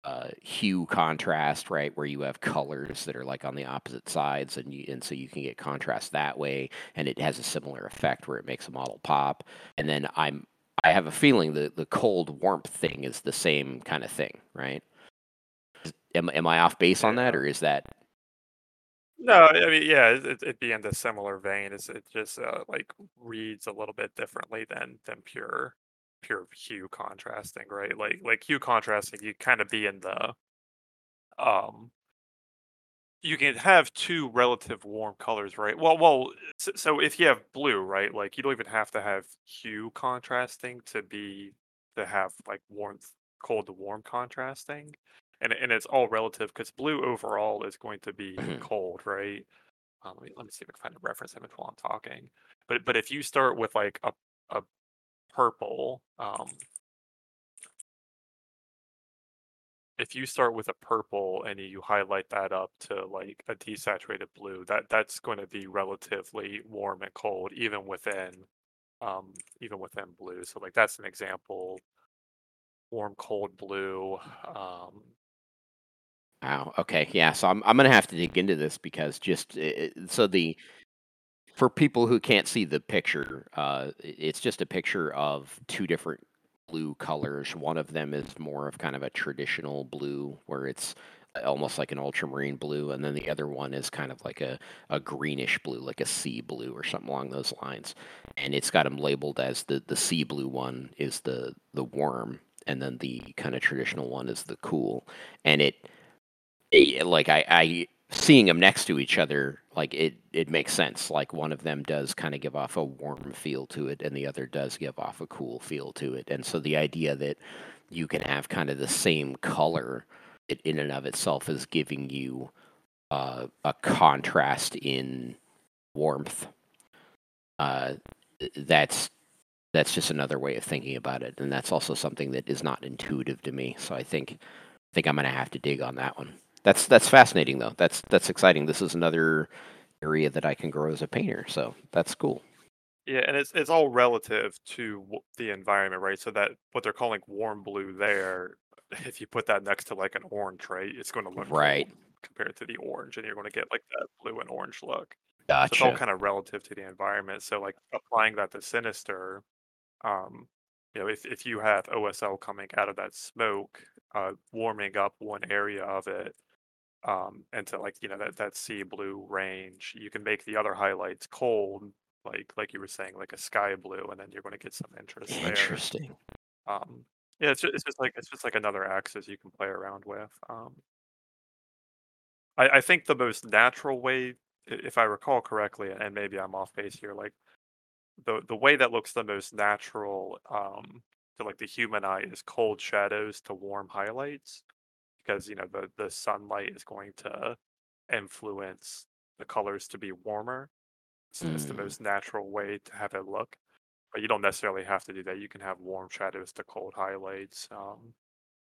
uh, hue contrast, right, where you have colors that are like on the opposite sides, and you, and so you can get contrast that way, and it has a similar effect where it makes a model pop. And then I'm I have a feeling that the cold warmth thing is the same kind of thing, right? Am am I off base on that, or is that No, I mean, yeah, it, it'd be in the similar vein. It's, it just uh, like reads a little bit differently than than pure pure hue contrasting, right? Like like hue contrasting, you kind of be in the um you can have two relative warm colors, right? Well, well, so, so if you have blue, right, like you don't even have to have hue contrasting to be to have like warmth, cold to warm contrasting, and and it's all relative because blue overall is going to be Mhm. cold, right? Um, let me let me see if I can find a reference image while I'm talking. But but if you start with like a a purple, um, if you start with a purple and you highlight that up to like a desaturated blue, that that's going to be relatively warm and cold, even within um even within blue. So like that's an example. Warm, cold blue. Um, Wow. Okay. Yeah. So I'm I'm gonna have to dig into this because just uh, so the for people who can't see the picture, uh, it's just a picture of two different blue colors. One of them is more of kind of a traditional blue, where it's uh, almost like an ultramarine blue, and then the other one is kind of like a, a greenish blue, like a sea blue or something along those lines. And it's got them labeled as the the sea blue one is the the warm, and then the kind of traditional one is the cool. And it eh, like I, I seeing them next to each other, like it it makes sense. Like one of them does kind of give off a warm feel to it, and the other does give off a cool feel to it. And so the idea that you can have kind of the same color it, in and of itself is giving you uh, a contrast in warmth. Uh, that's that's just another way of thinking about it, and that's also something that is not intuitive to me. So I think I think I'm gonna have to dig on that one. That's that's fascinating though. That's that's exciting. This is another area that I can grow as a painter. So that's cool. Yeah, and it's it's all relative to the environment, right? So that what they're calling warm blue there if you put that next to like an orange, right, it's going to look Right. cool compared to the orange, and you're going to get like that blue and orange look. So it's all kind of relative to the environment. So like applying that to Sinister, um, you know, if if you have OSL coming out of that smoke, uh, warming up one area of it, um, into like you know that that sea blue range, you can make the other highlights cold, like like you were saying, like a sky blue, and then you're going to get some interest there. Interesting. Um, yeah, it's just, it's just like it's just like another axis you can play around with. Um, I, I think the most natural way, i- if I recall correctly, and maybe I'm off base here, like the the way that looks the most natural um, to like the human eye is cold shadows to warm highlights, because you know the the sunlight is going to influence the colors to be warmer. So that's the Mm. most natural way to have it look. But you don't necessarily have to do that. You can have warm shadows to cold highlights um,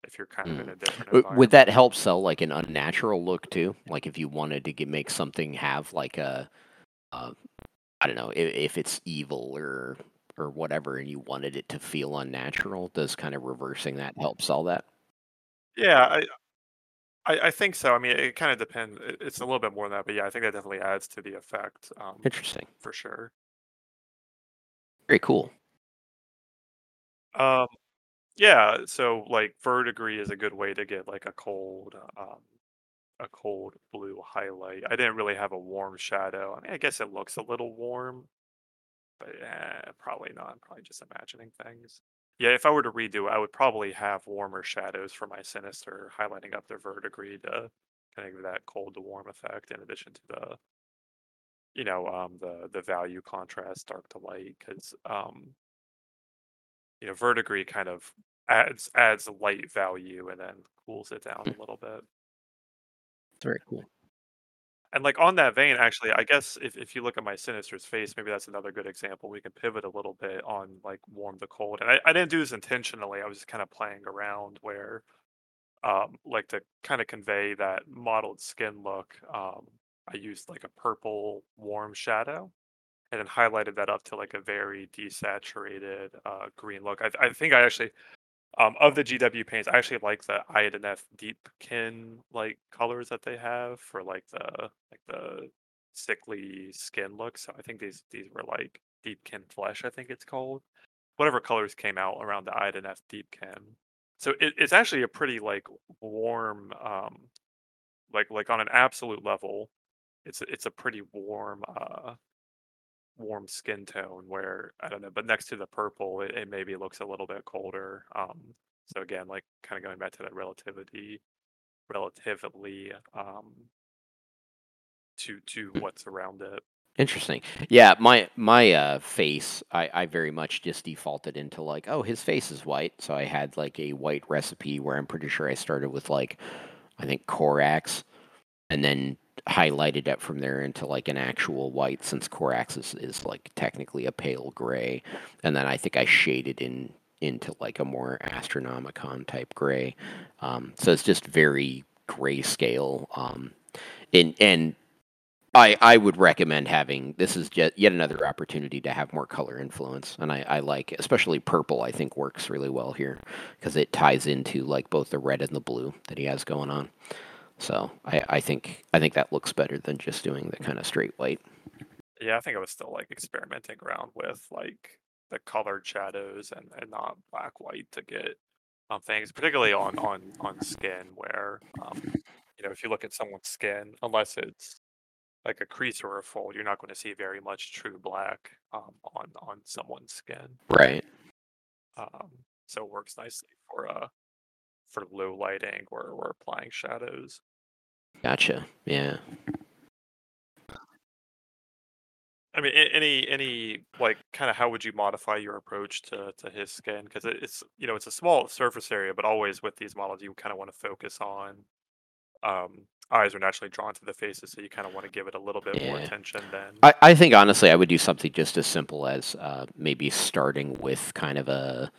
if you're kind of in Mm. a different Would that help sell like an unnatural look too? Like if you wanted to get, make something have like a, uh, I don't know, if, if it's evil or or whatever, and you wanted it to feel unnatural, does kind of reversing that help sell that? Yeah, I, I I think so. I mean, it kind of depends. it- It's a little bit more than that, but yeah, I think that definitely adds to the effect um, Interesting. for sure. Very cool. Um, yeah, so like verdigris is a good way to get like a cold, um, a cold blue highlight. I didn't really have a warm shadow. I mean, I guess it looks a little warm, but eh, probably not. I'm probably just imagining things. Yeah, if I were to redo it, I would probably have warmer shadows for my sinister, highlighting up the verdigris to kind of give that cold to warm effect, in addition to the, you know, um, the the value contrast, dark to light, because um, you know, verdigris kind of adds adds light value and then cools it down a little bit. Very cool. And like on that vein, actually, I guess if, if you look at my Sinister's face, maybe that's another good example. We can pivot a little bit on like warm to cold. And I, I didn't do this intentionally. I was just kind of playing around where um like to kind of convey that mottled skin look, um, I used like a purple warm shadow and then highlighted that up to like a very desaturated uh green look. I, I think I actually um, of the GW paints, I actually like the INF Deepkin like colors that they have for like the like the sickly skin look. So I think these these were like Deepkin Flesh, I think it's called. Whatever colors came out around the INF Deepkin. So it, it's actually a pretty like warm, um, like like on an absolute level, it's it's a pretty warm uh warm skin tone where I don't know, but next to the purple, it, it maybe looks a little bit colder. Um, so again, like kind of going back to that relativity, relatively um, to to Hmm. what's around it. Interesting. Yeah, my my uh face, I I very much just defaulted into like, oh, his face is white, so I had like a white recipe where I'm pretty sure I started with like I think Corax and then highlighted it from there into like an actual white since Corax is, is like technically a pale gray. And then I think I shaded in into like a more astronomican type gray. Um, so it's just very grayscale. Um, and and I, I would recommend having this is yet, yet another opportunity to have more color influence and I, I like especially purple I think works really well here because it ties into like both the red and the blue that he has going on so I, I think I think that looks better than just doing the kind of straight white Yeah, I think I was still like experimenting around with like the colored shadows and, and not black white to get um, things, particularly on on on skin where um, you know if you look at someone's skin, unless it's like a crease or a fold, you're not going to see very much true black um, on on someone's skin. right Um, so it works nicely for uh for low lighting or or applying shadows. gotcha yeah I mean, any any like kind of how would you modify your approach to to his skin? Because it's you know it's a small surface area, but always with these models, you kind of want to focus on um, eyes are naturally drawn to the faces, so you kind of want to give it a little bit more attention than I, I think honestly I would do something just as simple as uh, maybe starting with kind of a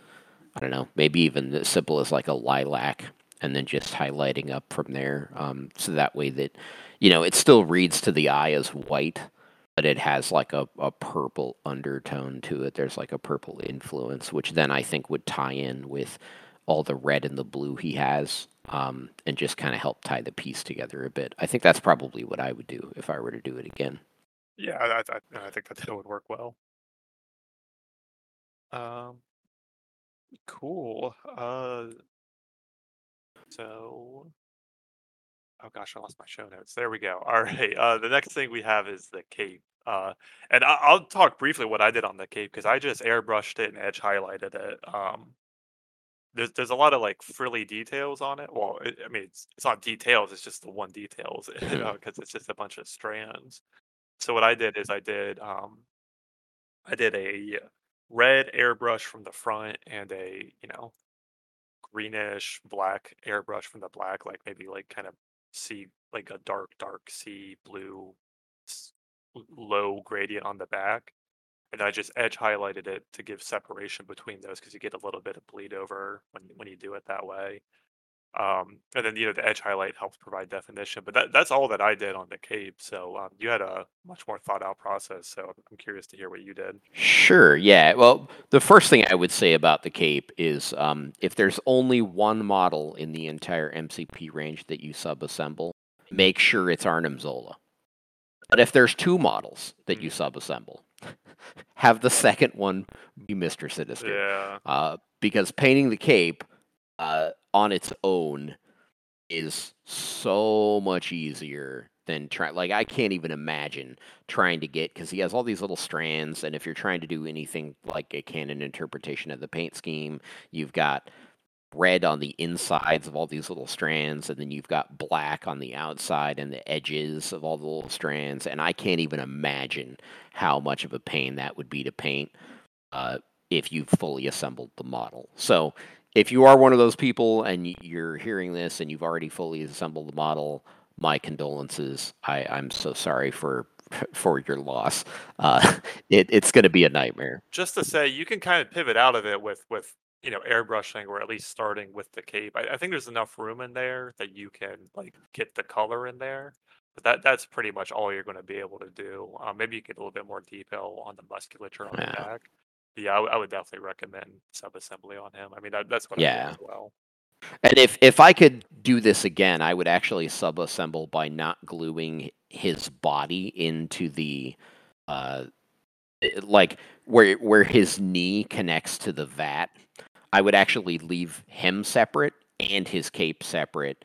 I don't know maybe even as simple as like a lilac and then just highlighting up from there um, so that way that you know it still reads to the eye as white but it has like a, a purple undertone to it there's like a purple influence which then I think would tie in with all the red and the blue he has, um, and just kind of help tie the piece together a bit. I think that's probably what I would do if I were to do it again. Yeah, I, I, I think that would work well. Um, cool. Uh, so, oh gosh, I lost my show notes. There we go. All right. Uh, the next thing we have is the cape. Uh, and I, I'll talk briefly what I did on the cape because I just airbrushed it and edge highlighted it. Um, there's there's a lot of like frilly details on it. Well, it, I mean, it's it's not details. It's just the one details, you know, because it's just a bunch of strands. So what I did is I did um, I did a red airbrush from the front and a you know greenish black airbrush from the black, like maybe like kind of see like a dark dark sea blue low gradient on the back and I just edge highlighted it to give separation between those because you get a little bit of bleed over when when you do it that way. Um, and then you know the edge highlight helps provide definition, but that that's all that I did on the cape. So um, you had a much more thought out process. So I'm curious to hear what you did. Sure. Yeah. Well, the first thing I would say about the cape is um, if there's only one model in the entire MCP range that you subassemble, make sure it's Arnim Zola. But if there's two models that you Mm. subassemble, have the second one be Mr. Sinister. Yeah. Uh, because painting the cape uh, on its own is so much easier than try. Like I can't even imagine trying to get because he has all these little strands, and if you're trying to do anything like a canon interpretation of the paint scheme, you've got red on the insides of all these little strands, and then you've got black on the outside and the edges of all the little strands. And I can't even imagine how much of a pain that would be to paint uh, if you've fully assembled the model. So if you are one of those people and you're hearing this and you've already fully assembled the model, my condolences. I, I'm so sorry for for your loss. Uh, it, it's going to be a nightmare. Just to say, you can kind of pivot out of it with with you know airbrushing or at least starting with the cape. I, I think there's enough room in there that you can like get the color in there. But that that's pretty much all you're going to be able to do. Um, maybe you get a little bit more detail on the musculature on Yeah. the back. Yeah, I, I would definitely recommend subassembly on him. I mean, that, that's what I Yeah. did as well. And if if I could do this again, I would actually subassemble by not gluing his body into the uh like where where his knee connects to the vat. I would actually leave him separate and his cape separate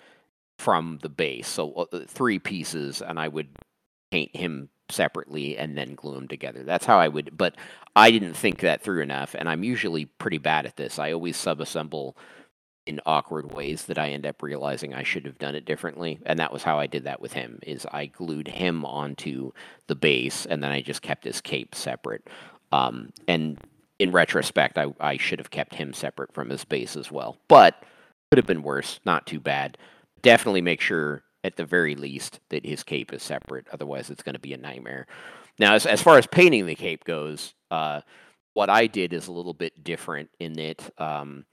from the base. So uh, three pieces and I would paint him separately and then glue them together. That's how I would but I didn't think that through enough and I'm usually pretty bad at this. I always subassemble in awkward ways that I end up realizing I should have done it differently. And that was how I did that with him is I glued him onto the base and then I just kept his cape separate. Um, and in retrospect, I, I should have kept him separate from his base as well. But could have been worse, not too bad. Definitely make sure at the very least that his cape is separate. Otherwise it's going to be a nightmare. Now, as, as far as painting the cape goes, uh, what I did is a little bit different in that um,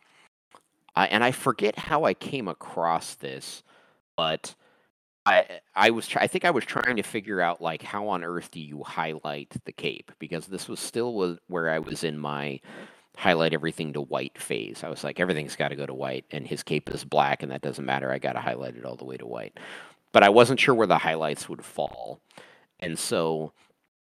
I, and I forget how I came across this, but I I was I think I was trying to figure out like how on earth do you highlight the cape because this was still where I was in my highlight everything to white phase. I was like everything's got to go to white and his cape is black and that doesn't matter. I got to highlight it all the way to white. But I wasn't sure where the highlights would fall. And so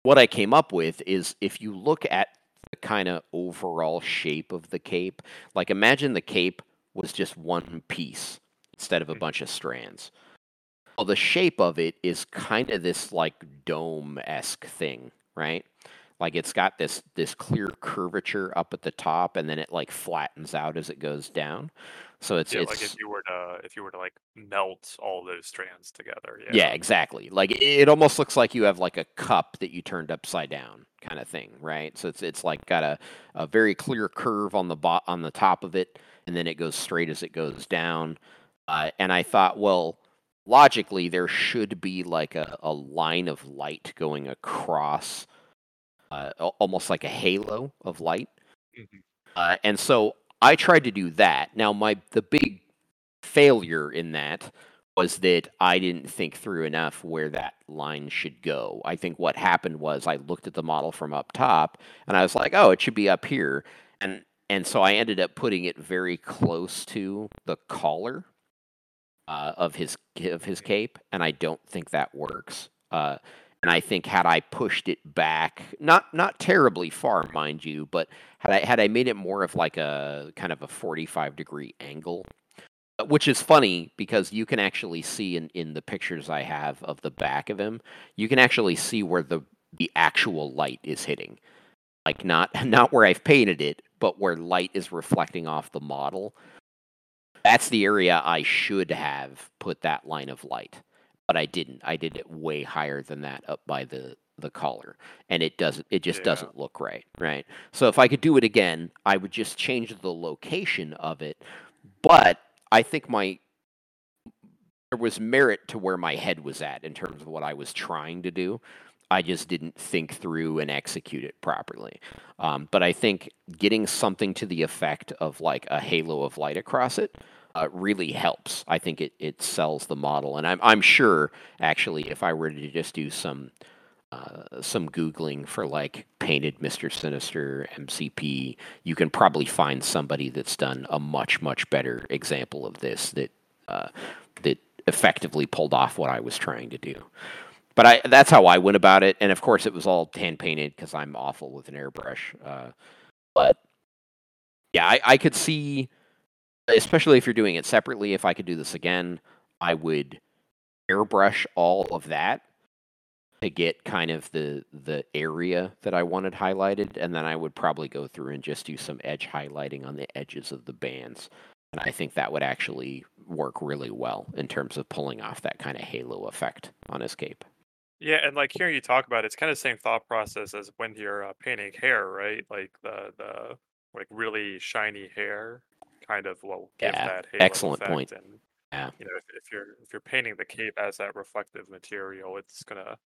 what I came up with is if you look at the kind of overall shape of the cape, like imagine the cape was just one piece instead of a Mhm. bunch of strands. Well, the shape of it is kind of this like dome esque thing, right? Like it's got this this clear curvature up at the top, and then it like flattens out as it goes down. So it's Yeah, it's like if you were to if you were to like melt all those strands together. Yeah. yeah, exactly. Like it, it almost looks like you have like a cup that you turned upside down, kind of thing, right? So it's it's like got a, a very clear curve on the bo- on the top of it, and then it goes straight as it goes down. Uh, and I thought, well, logically there should be like a, a line of light going across, uh, almost like a halo of light. Mhm. Uh, and so I tried to do that. Now, my the big failure in that was that I didn't think through enough where that line should go. I think what happened was I looked at the model from up top and I was like, "Oh, it should be up here." And and so I ended up putting it very close to the collar uh, of his of his cape, and I don't think that works. Uh, and I think had I pushed it back, not not terribly far, mind you, but had I had I made it more of like a kind of a forty five degree angle, uh, which is funny because you can actually see in in the pictures I have of the back of him, you can actually see where the the actual light is hitting, like not not where I've painted it, but where light is reflecting off the model. That's the area I should have put that line of light, but I didn't. I did it way higher than that up by the the collar, and it doesn't. It just Yeah. doesn't look right, right? So if I could do it again, I would just change the location of it. But I think my there was merit to where my head was at in terms of what I was trying to do. I just didn't think through and execute it properly. Um, but I think getting something to the effect of like a halo of light across it uh, really helps. I think it, it sells the model, and I'm I'm sure actually if I were to just do some uh, some googling for like painted Mister Sinister MCP, you can probably find somebody that's done a much much better example of this that uh, that effectively pulled off what I was trying to do. But I that's how I went about it, and of course it was all hand painted because I'm awful with an airbrush. Uh, but yeah, I, I could see, especially if you're doing it separately. If I could do this again, I would airbrush all of that to get kind of the the area that I wanted highlighted, and then I would probably go through and just do some edge highlighting on the edges of the bands. And I think that would actually work really well in terms of pulling off that kind of halo effect on Escape. Yeah, and like hearing you talk about it, it's kind of the same thought process as when you're uh, painting hair, right? Like the the like really shiny hair kind of will give Yeah, that halo excellent effect. point. And Yeah. you know, if, if you're if you're painting the cape as that reflective material, it's gonna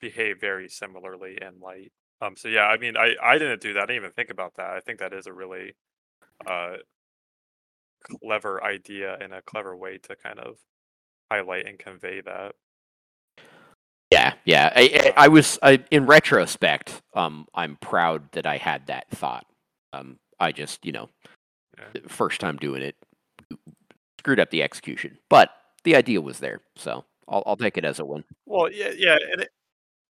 behave very similarly in light. Um, so yeah, I mean, I I didn't do that. I didn't even think about that. I think that is a really uh clever idea and a clever way to kind of highlight and convey that. Yeah, yeah. I, I, I was I, in retrospect. Um, I'm proud that I had that thought. Um, I just, you know, Yeah. first time doing it, screwed up the execution, but the idea was there, so I'll I'll take it as a win. Well, yeah, yeah, and it,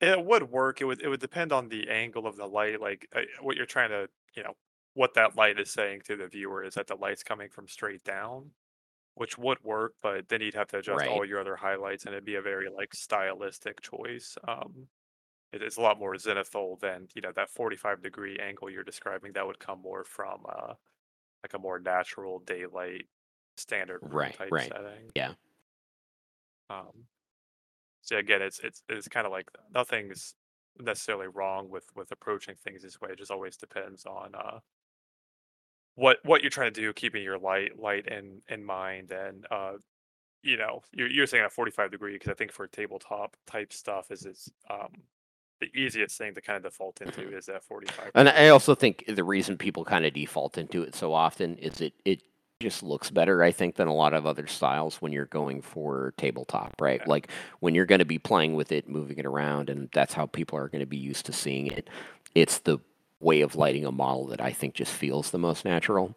it would work. It would it would depend on the angle of the light, like uh, what you're trying to, you know, what that light is saying to the viewer is that the light's coming from straight down, which would work, but then you'd have to adjust Right. all your other highlights, and it'd be a very like stylistic choice. Um, it is a lot more zenithal than you know that 45 degree angle you're describing. That would come more from uh like a more natural daylight standard Right, type right. setting. Yeah. Um, so again, it's it's it's kind of like nothing's necessarily wrong with with approaching things this way. It just always depends on uh what what you're trying to do, keeping your light light in in mind, and uh you know you're you're saying a 45 degree because I think for tabletop type stuff is is um the easiest thing to kind of default into is that 45. And I also think the reason people kind of default into it so often is it it just looks better, I think, than a lot of other styles when you're going for tabletop, right? Yeah. Like when you're going to be playing with it, moving it around, and that's how people are going to be used to seeing it. It's the way of lighting a model that I think just feels the most natural.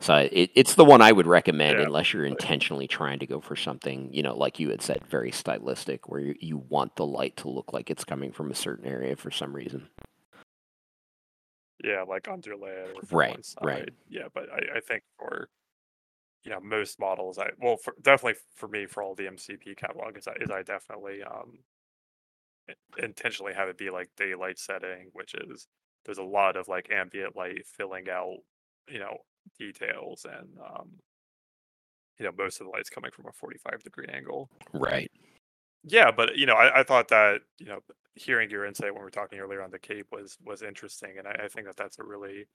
So it, it's the one I would recommend Yeah, unless you're intentionally trying to go for something, you know, like you had said, very stylistic, where you, you want the light to look like it's coming from a certain area for some reason. Yeah, like underlay or Right, right. Yeah, but I, I think for you know most models, I well for definitely for me for all the MCP catalog is I is I definitely um intentionally have it be like daylight setting, which is there's a lot of like ambient light filling out you know details and um you know most of the light's coming from a 45 degree angle. Right. Yeah, but you know, I, I thought that you know, hearing your insight when we were talking earlier on the Cape was was interesting, and I, I think that that's a really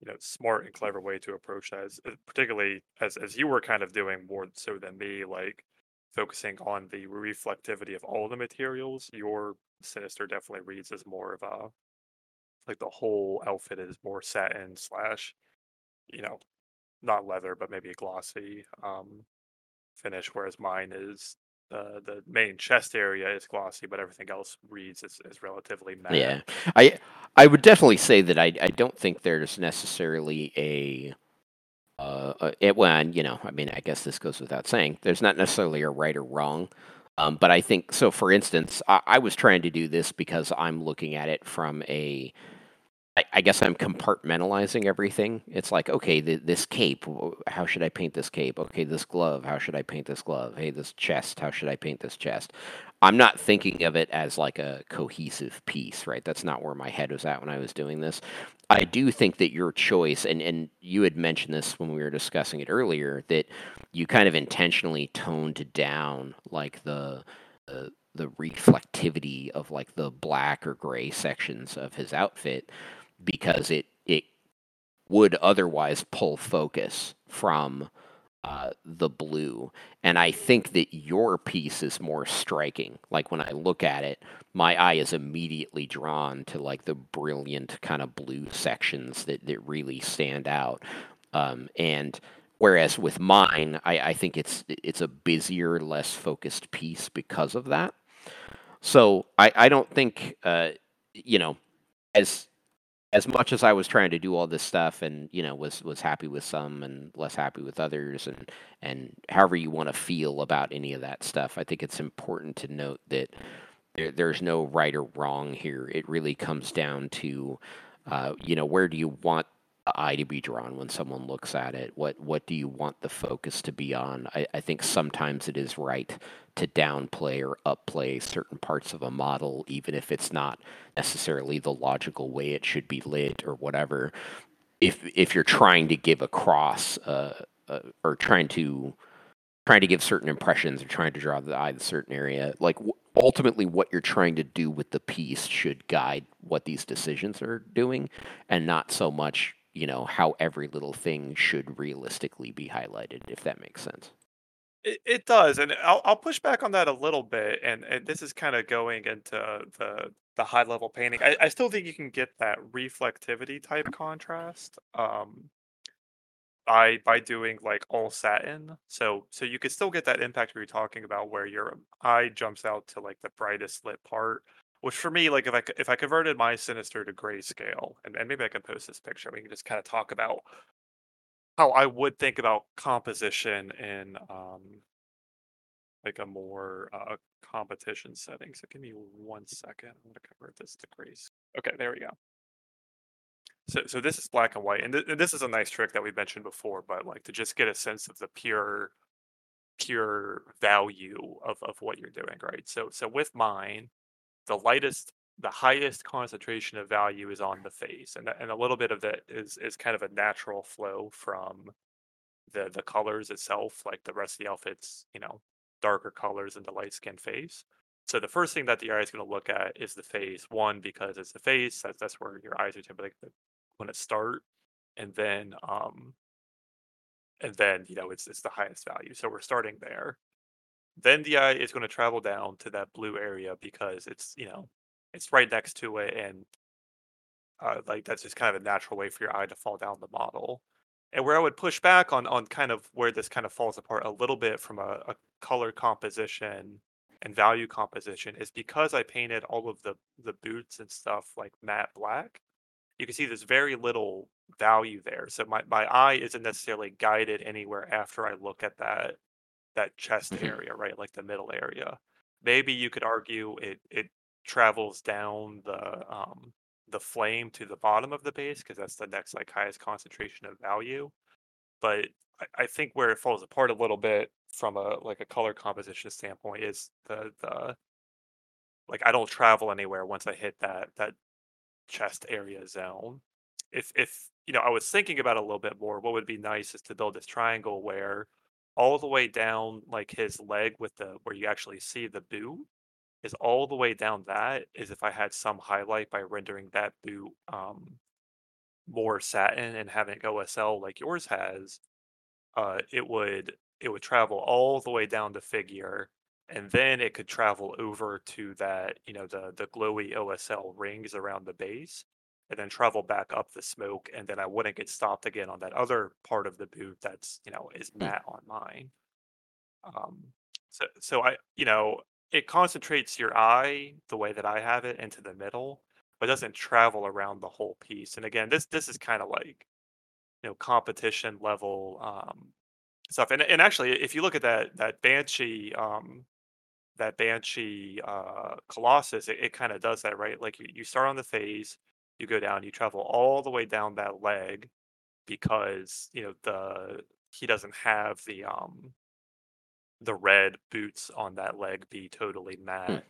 you know smart and clever way to approach that, as, particularly as as you were kind of doing more so than me, like focusing on the reflectivity of all the materials. Your sinister definitely reads as more of a like the whole outfit is more satin slash you know not leather but maybe a glossy um finish, whereas mine is the the main chest area is glossy, but everything else reads is, is relatively matte. Yeah, I I would definitely say that I I don't think there's necessarily a uh it when you know I mean I guess this goes without saying there's not necessarily a right or wrong. Um, but I think so. For instance, I, I was trying to do this because I'm looking at it from a I, I guess I'm compartmentalizing everything. It's like, okay, th- this cape, how should I paint this cape? Okay, this glove, how should I paint this glove? Hey, this chest, how should I paint this chest? I'm not thinking of it as like a cohesive piece, right? That's not where my head was at when I was doing this. I do think that your choice, and, and you had mentioned this when we were discussing it earlier, that you kind of intentionally toned down like the the, the reflectivity of like the black or gray sections of his outfit because it it would otherwise pull focus from uh, the blue. And I think that your piece is more striking. Like when I look at it, my eye is immediately drawn to like the brilliant kind of blue sections that, that really stand out. Um, and whereas with mine, I, I think it's it's a busier, less focused piece because of that. So I, I don't think uh, you know as as much as I was trying to do all this stuff and you know was was happy with some and less happy with others and and however you want to feel about any of that stuff, I think it's important to note that there, there's no right or wrong here. It really comes down to uh, you know where do you want eye to be drawn when someone looks at it? What what do you want the focus to be on? I, I think sometimes it is right to downplay or upplay certain parts of a model, even if it's not necessarily the logical way it should be lit or whatever. If if you're trying to give across uh, uh, or trying to trying to give certain impressions or trying to draw the eye to a certain area, like w- ultimately what you're trying to do with the piece should guide what these decisions are doing, and not so much you know how every little thing should realistically be highlighted. If that makes sense. It, it does, and I'll I'll push back on that a little bit, and and this is kind of going into the the high level painting. I, I still think you can get that reflectivity type contrast. Um, by by doing like all satin. So so you could still get that impact we were talking about where your eye jumps out to like the brightest lit part. Which for me, like if I if I converted my sinister to grayscale, and, and maybe I can post this picture, we can just kind of talk about how I would think about composition in um like a more uh competition setting. So give me one second. I'm gonna convert this to. Okay, there we go. So, so this is black and white, and, th- and this is a nice trick that we mentioned before. But like to just get a sense of the pure, pure value of of what you're doing, right? So, so with mine, the lightest, the highest concentration of value is on the face, and and a little bit of that is is kind of a natural flow from the the colors itself. Like the rest of the outfits, you know, darker colors and the light skinned face. So the first thing that the eye is going to look at is the face. One, because it's the face. That's that's where your eyes are typically going to start, and then um, and then you know it's it's the highest value. So we're starting there. Then the eye is going to travel down to that blue area because it's you know it's right next to it, and uh, like that's just kind of a natural way for your eye to fall down the model. And where I would push back on on kind of where this kind of falls apart a little bit from a, a color composition and value composition is because I painted all of the the boots and stuff like matte black. You can see there's very little value there. So my, my eye isn't necessarily guided anywhere after I look at that that chest Mhm. area, right? Like the middle area. Maybe you could argue it it travels down the um the flame to the bottom of the base because that's the next like highest concentration of value. But I, I think where it falls apart a little bit from a like a color composition standpoint is the the like I don't travel anywhere once I hit that that chest area zone. If if you know, I was thinking about it a little bit more. What would be nice is to build this triangle where all the way down like his leg with the where you actually see the boot is all the way down that is if I had some highlight by rendering that boot um more satin and having it go OSL like yours has, uh it would it would travel all the way down to figure and then it could travel over to that, you know, the the glowy OSL rings around the base and then travel back up the smoke and then I wouldn't get stopped again on that other part of the boot that's, you know, is matte on mine. Um So, so I, you know, it concentrates your eye the way that I have it into the middle, but doesn't travel around the whole piece. And again, this this is kind of like, you know, competition level um, stuff. And and actually, if you look at that that Banshee um, that Banshee uh, Colossus, it, it kind of does that, right? Like you, you start on the phase, you go down, you travel all the way down that leg because you know the he doesn't have the um the red boots on that leg be totally Hmm. matte.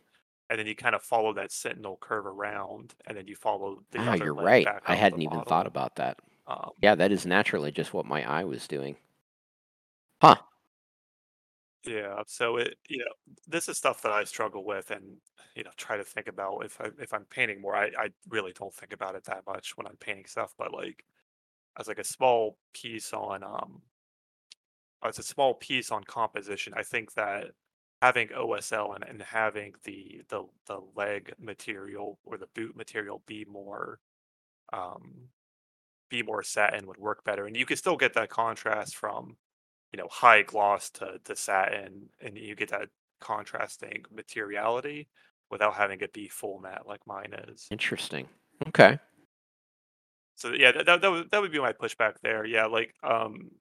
And then you kind of follow that sentinel curve around, and then you follow the Ah, other you're leg right. back I hadn't even thought about that. Um, Yeah, that is naturally just what my eye was doing. Huh. Yeah, so it you know this is stuff that I struggle with, and you know try to think about if I if I'm painting more. I I really don't think about it that much when I'm painting stuff, but like as like a small piece on um as a small piece on composition, I think that having OSL and, and having the the the leg material or the boot material be more um be more satin would work better. And you can still get that contrast from, you know, high gloss to, to satin and you get that contrasting materiality without having it be full matte like mine is. Interesting. Okay. So yeah, that, that, that would that would be my pushback there. Yeah, like um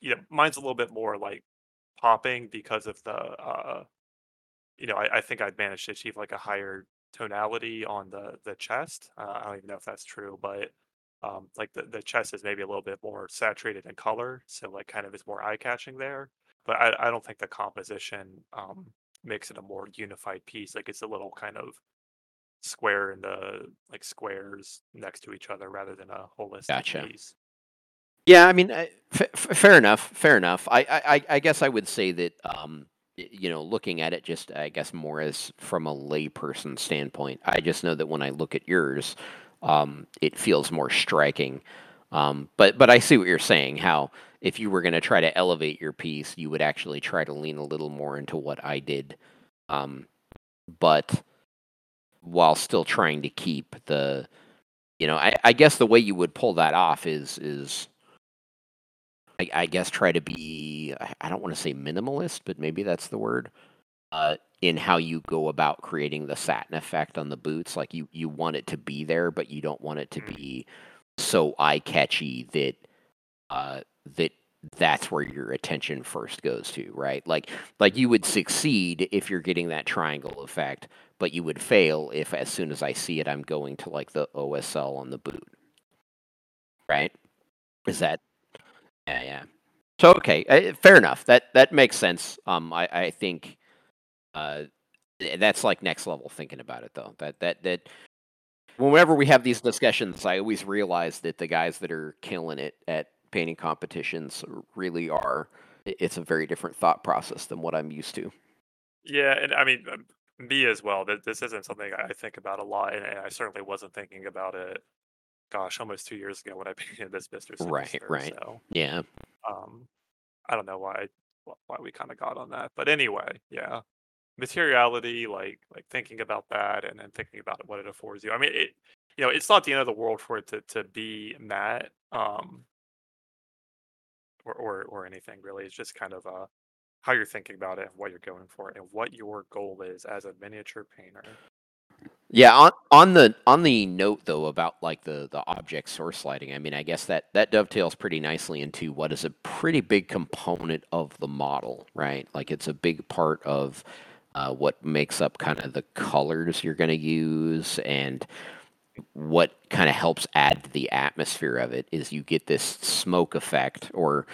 you know, mine's a little bit more like popping because of the uh you know, I, I think I'd managed to achieve like a higher tonality on the the chest. Uh, I don't even know if that's true, but um, like the, the chest is maybe a little bit more saturated in color, so like kind of is more eye catching there. But I, I don't think the composition um, makes it a more unified piece. Like it's a little kind of square in the like squares next to each other rather than a holistic Gotcha. piece. Yeah, I mean, I- f- f- fair enough. Fair enough. I, I, I- I guess I would say that, um, you know, looking at it just, I guess, more as from a layperson standpoint. I just know that when I look at yours, um, it feels more striking. Um, but, but I see what you're saying. How if you were going to try to elevate your piece, you would actually try to lean a little more into what I did, um, but while still trying to keep the, you know, I, I guess the way you would pull that off is is I, I guess try to be I- I don't want to say minimalist, but maybe that's the word. Uh, in how you go about creating the satin effect on the boots, like you you want it to be there, but you don't want it to Mm. be so eye catchy that uh, that that's where your attention first goes to, right? Like like you would succeed if you're getting that triangle effect, but you would fail if as soon as I see it, I'm going to like the OSL on the boot, right? Is that yeah, yeah. So okay, uh, fair enough. That that makes sense. Um, I I think, uh, that's like next level thinking about it though. That that that whenever we have these discussions, I always realize that the guys that are killing it at painting competitions really are. It's a very different thought process than what I'm used to. Yeah, and I mean um, me as well. That this isn't something I think about a lot, and, I certainly wasn't thinking about it. Gosh, almost two years ago when I painted this Mister Right, right. So Yeah. um, I don't know why why we kind of got on that, but anyway, yeah, materiality, like like thinking about that, and then thinking about what it affords you. I mean, it you know, it's not the end of the world for it to to be matte, um, or or or anything really. It's just kind of uh how you're thinking about it and what you're going for and what your goal is as a miniature painter. Yeah, on on the on the note though about like the the object source lighting, I mean, I guess that that dovetails pretty nicely into what is a pretty big component of the model, right? Like it's a big part of uh, what makes up kind of the colors you're going to use and what kind of helps add to the atmosphere of it is you get this smoke effect or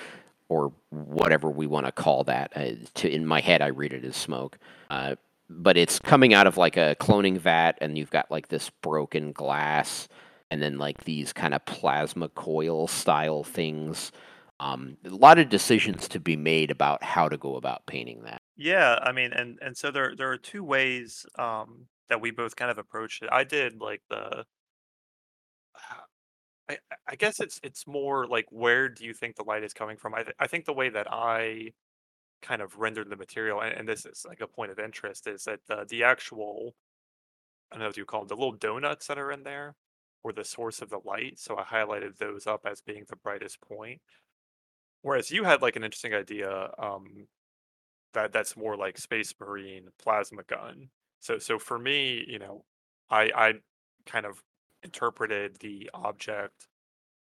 or whatever we want to call that. Uh, to in my head, I read it as smoke. Uh, but it's coming out of like a cloning vat, and you've got like this broken glass, and then like these kind of plasma coil style things. Um, a lot of decisions to be made about how to go about painting that. Yeah, I mean, and and so there there are two ways um that we both kind of approached it. I did like the I I I guess it's it's more like where do you think the light is coming from? I th- I think the way that I kind of rendered the material, and, and this is like a point of interest, is that the the actual I don't know what you call them, the little donuts that are in there were the source of the light. So I highlighted those up as being the brightest point. Whereas you had like an interesting idea. Um, that that's more like Space Marine plasma gun. So so for me, you know, I I kind of interpreted the object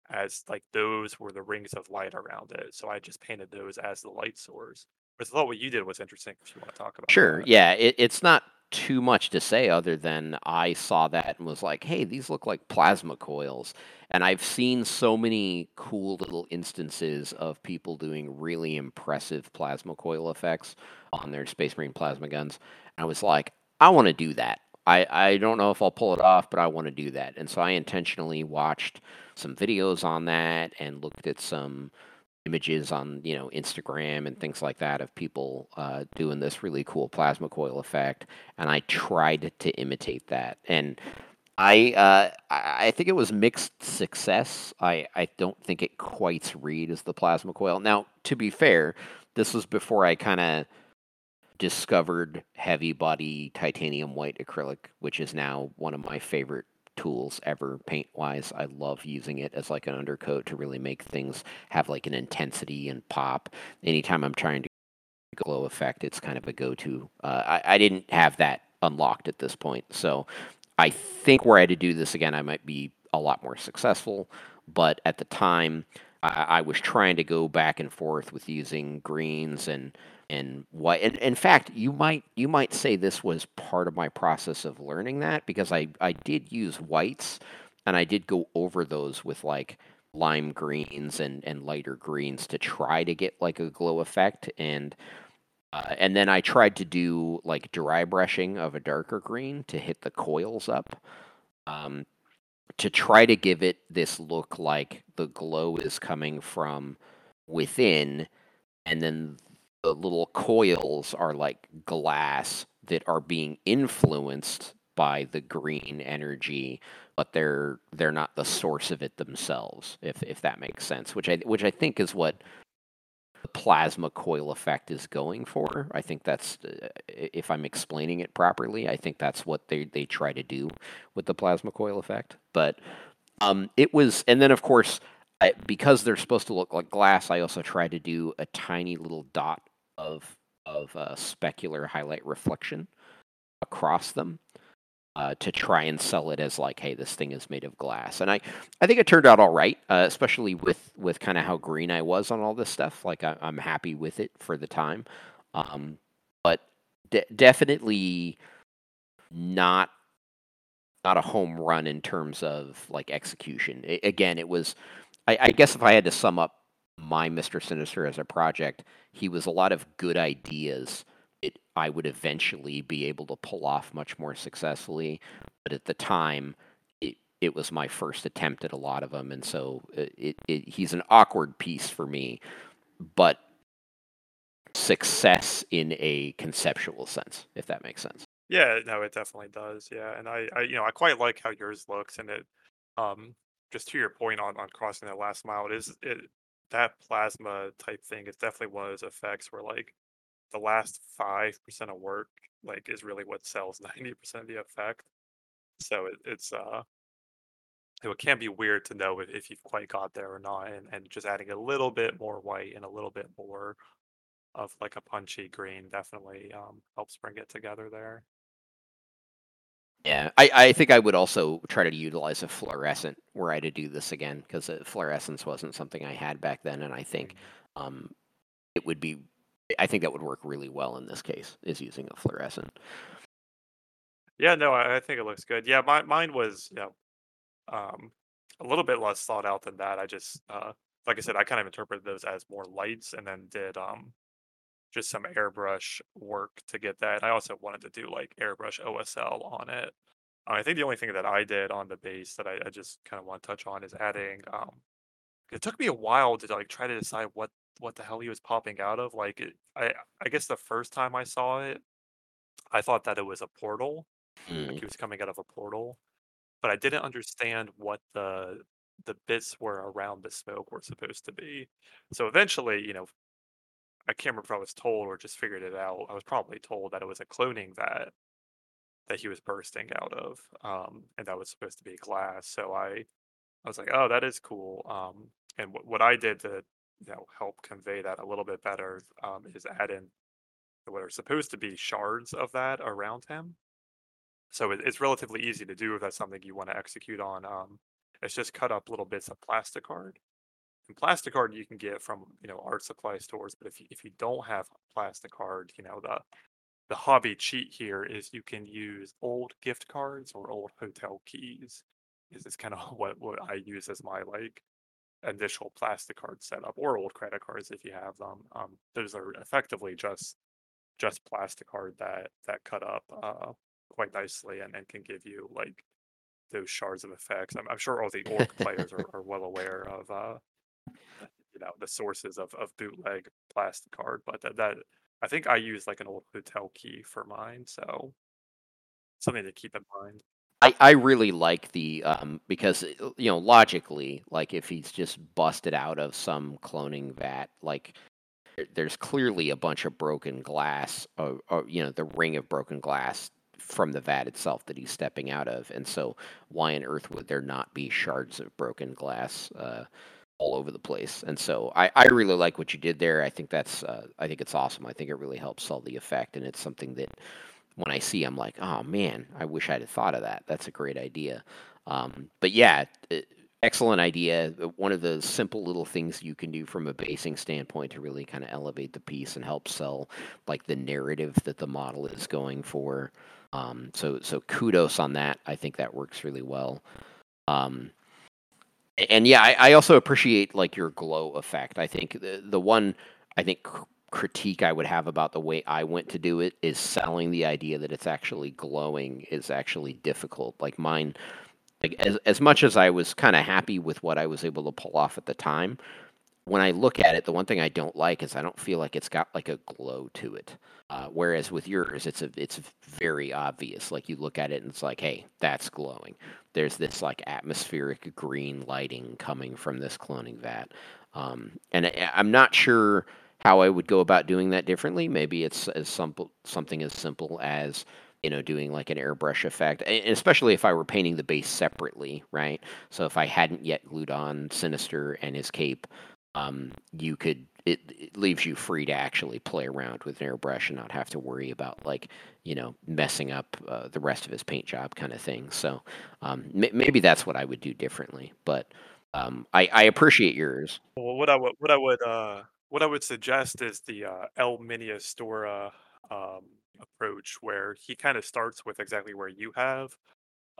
as like those were the rings of light around it. So I just painted those as the light source. But I thought what you did was interesting if you want to talk about Sure. that. Yeah. It, it's not too much to say other than I saw that and was like, hey, these look like plasma coils. And I've seen so many cool little instances of people doing really impressive plasma coil effects on their Space Marine plasma guns. And I was like, I want to do that. I, I don't know if I'll pull it off, but I want to do that. And so I intentionally watched some videos on that and looked at some images on you know Instagram and things like that of people uh, doing this really cool plasma coil effect, and I tried to imitate that. And I uh, I think it was mixed success. I I don't think it quite read as the plasma coil. Now, to be fair, this was before I kind of discovered heavy body titanium white acrylic, which is now one of my favorite tools ever paint wise. I love using it as like an undercoat to really make things have like an intensity and pop. Anytime I'm trying to glow effect, it's kind of a go to. Uh, I, I didn't have that unlocked at this point. So I think were I to do this again, I might be a lot more successful. But at the time, I, I was trying to go back and forth with using greens and and white. And in fact, you might you might say this was part of my process of learning that because I I did use whites and I did go over those with like lime greens and and lighter greens to try to get like a glow effect and uh, and then I tried to do like dry brushing of a darker green to hit the coils up um, to try to give it this look like the glow is coming from within and then the little coils are like glass that are being influenced by the green energy but they're they're not the source of it themselves if if that makes sense which i which i think is what the plasma coil effect is going for. I think that's uh, if i'm explaining it properly i think that's what they they try to do with the plasma coil effect. But um it was and then of course I, because they're supposed to look like glass i also tried to do a tiny little dot of of uh, specular highlight reflection across them uh, to try and sell it as like, hey, this thing is made of glass. And I, I think it turned out all right, uh, especially with with kind of how green I was on all this stuff. Like I, I'm happy with it for the time, um, but de- definitely not not a home run in terms of like execution. I, again, it was. I, I guess if I had to sum up my Mr. Sinister as a project, he was a lot of good ideas it I would eventually be able to pull off much more successfully. But at the time, it it was my first attempt at a lot of them, and so it, it, it he's an awkward piece for me, but success in a conceptual sense, if that makes sense. Yeah, no, it definitely does. Yeah, and I, I, you know, I quite like how yours looks, and it, um, just to your point on on crossing that last mile, it is it that plasma type thing is definitely one of those effects where like the last five percent of work like is really what sells ninety percent of the effect. So it, it's uh, it can be weird to know if, if you've quite got there or not, and and just adding a little bit more white and a little bit more of like a punchy green definitely um helps bring it together there. Yeah, I, I think I would also try to utilize a fluorescent were I to do this again because fluorescence wasn't something I had back then, and I think Mhm. um, it would be. I think that would work really well in this case is using a fluorescent. Yeah, no, I, I think it looks good. Yeah, my mine was you know um a little bit less thought out than that. I just uh like I said, I kind of interpreted those as more lights and then did um just some airbrush work to get that. I also wanted to do like airbrush OSL on it. Uh, I think the only thing that I did on the base that I, I just kind of want to touch on is adding. Um, it took me a while to like try to decide what what the hell he was popping out of. Like, it, I I guess the first time I saw it, I thought that it was a portal, like Mm, he was coming out of a portal, but I didn't understand what the the bits were around the smoke were supposed to be. So eventually, you know, I can't remember if I was told or just figured it out. I was probably told that it was a cloning vat that he was bursting out of, um, and that was supposed to be glass. So I, I was like, oh, that is cool. Um, and what what I did to, you know, help convey that a little bit better um, is add in what are supposed to be shards of that around him. So it, it's relatively easy to do if that's something you want to execute on. Um, it's just cut up little bits of plastic card. And plastic card you can get from you know art supply stores, but if you, if you don't have plastic card, you know the the hobby cheat here is you can use old gift cards or old hotel keys. Is is kind of what what I use as my like initial plastic card setup or old credit cards if you have them. Um, those are effectively just just plastic card that that cut up uh, quite nicely and, and can give you like those shards of effects. I'm, I'm sure all the orc players are, are well aware of uh, you know the sources of, of bootleg plastic card, but that, that I think I use like an old hotel key for mine, so something to keep in mind. I, I really like the um because uh, you know logically like if he's just busted out of some cloning vat like there- there's clearly a bunch of broken glass or, or you know the ring of broken glass from the vat itself that he's stepping out of and so why on earth would there not be shards of broken glass uh, all over the place and so I, I really like what you did there i think that's uh, i think it's awesome i think it really helps sell the effect and it's something that when I see, I'm like, oh man, I wish I'd have thought of that. That's a great idea. Um, but yeah, uh, excellent idea. One of the simple little things you can do from a basing standpoint to really kind of elevate the piece and help sell like the narrative that the model is going for. Um, so so kudos on that. I think that works really well. Um, and yeah, I, I also appreciate like your glow effect. I think the the one I think cr- critique I would have about the way I went to do it is selling the idea that it's actually glowing is actually difficult. Like mine, like as as much as I was kind of happy with what I was able to pull off at the time, when I look at it, the one thing I don't like is I don't feel like it's got like a glow to it. Uh, whereas with yours, it's a it's very obvious. Like you look at it and it's like, hey, that's glowing. There's this like atmospheric green lighting coming from this cloning vat, um, and I, I'm not sure how I would go about doing that differently. Maybe it's as simple something as simple as you know doing like an airbrush effect, and especially if I were painting the base separately, right? So if I hadn't yet glued on Sinister and his cape um, you could it, it leaves you free to actually play around with an airbrush and not have to worry about like you know messing up uh, the rest of his paint job kind of thing. So um, m- maybe that's what i would do differently but um, I, I appreciate yours. Well, what I would what I would uh what I would suggest is the uh, El Miniaturista um, approach, where he kind of starts with exactly where you have,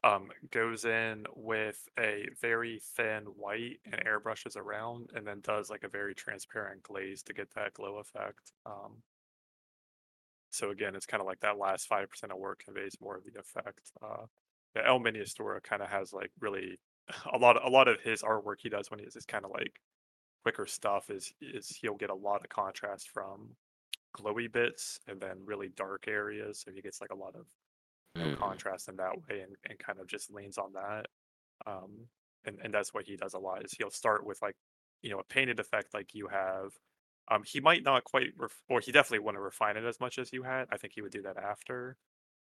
um, goes in with a very thin white and airbrushes around, and then does like a very transparent glaze to get that glow effect. Um, so again, it's kind of like that last five percent of work conveys more of the effect. Uh, the El Miniaturista kind of has like really a lot a lot of his artwork he does when he's is kind of like quicker stuff is is he'll get a lot of contrast from glowy bits and then really dark areas so he gets like a lot of you know, Mhm. contrast in that way and, and kind of just leans on that um and, and that's what he does a lot is he'll start with like you know a painted effect like you have um he might not quite ref- or he definitely wouldn't refine it as much as you had i think he would do that after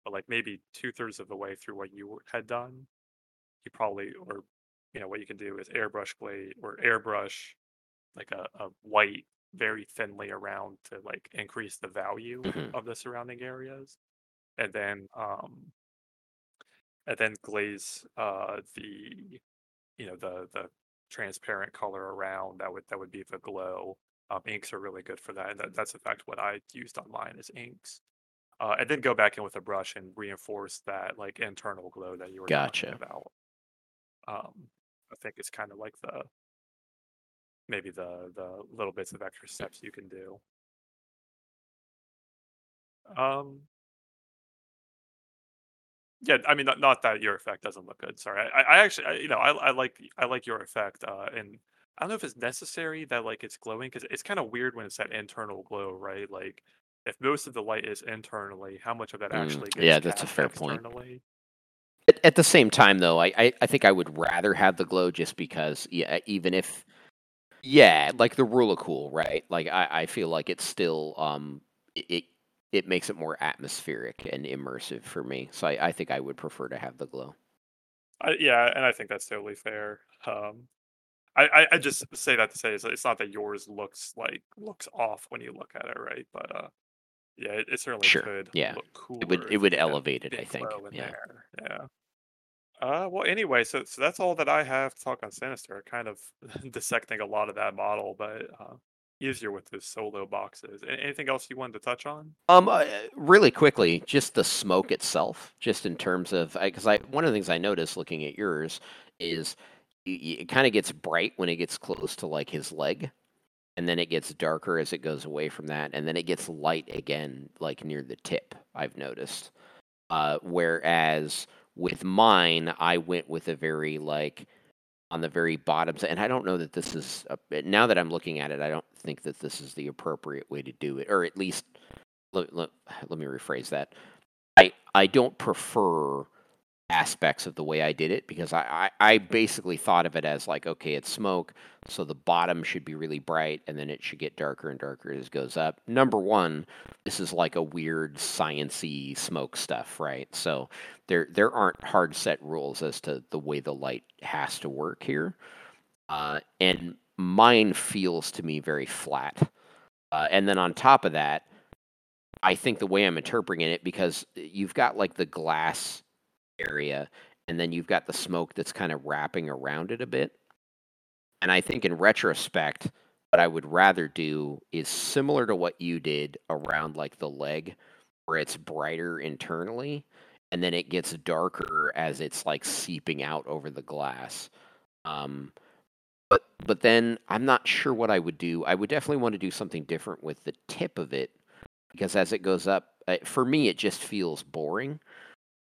but like maybe two-thirds of the way through what you had done he probably or you know what you can do is airbrush blade or airbrush like a, a white very thinly around to like increase the value Mhm. of the surrounding areas and then um and then glaze uh the you know the the transparent color around that would that would be the glow. Um inks are really good for that and that, that's in fact what i used on mine is inks. Uh, and then go back in with a brush and reinforce that like internal glow that you were talking about. Um i think it's kind of like the maybe the the little bits of extra steps you can do. Um yeah i mean not, not that your effect doesn't look good sorry i, I actually I, you know I, I like i like your effect uh and i don't know if it's necessary that like it's glowing because it's kind of weird when it's that internal glow right? Like if most of the light is internally how much of that Mm, actually gets yeah, that's a cast fair point. externally? At, at the same time though I, I i think i would rather have the glow just because yeah even if yeah like the rule of cool right? Like i i feel like it's still um it it, it makes it more atmospheric and immersive for me so I, I think i would prefer to have the glow I, yeah and i think that's totally fair um I, I, I just say that to say it's, it's not that yours looks like looks off when you look at it right but uh Yeah, it, it certainly Sure, could yeah. It would it would elevate it, I think. Yeah. Yeah. Uh, well, anyway, so so that's all that I have to talk on Sinister. Kind of dissecting a lot of that model, but uh, easier with those solo boxes. Anything else you wanted to touch on? Um, uh, really quickly, just the smoke itself, just in terms of, because I, one of the things I noticed looking at yours is y- it kind of gets bright when it gets close to like his leg, and then it gets darker as it goes away from that, and then it gets light again, like near the tip. I've noticed. Uh, whereas with mine, I went with a very like on the very bottoms, and I don't know that this is a, now that I'm looking at it, I don't think that this is the appropriate way to do it, or at least let, let, let me rephrase that. I I don't prefer aspects of the way I did it because I, I I basically thought of it as like okay, it's smoke, so the bottom should be really bright, and then it should get darker and darker as it goes up. Number one, this is like a weird sciency smoke stuff, right? So there there aren't hard set rules as to the way the light has to work here, uh, and mine feels to me very flat. Uh, and then on top of that, I think the way I'm interpreting it, because you've got like the glass area, and then you've got the smoke that's kind of wrapping around it a bit. And I think in retrospect, what I would rather do is similar to what you did around like the leg, where it's brighter internally, and then it gets darker as it's like seeping out over the glass. Um, but but then I'm not sure what I would do. I would definitely want to do something different with the tip of it because as it goes up, for me it just feels boring.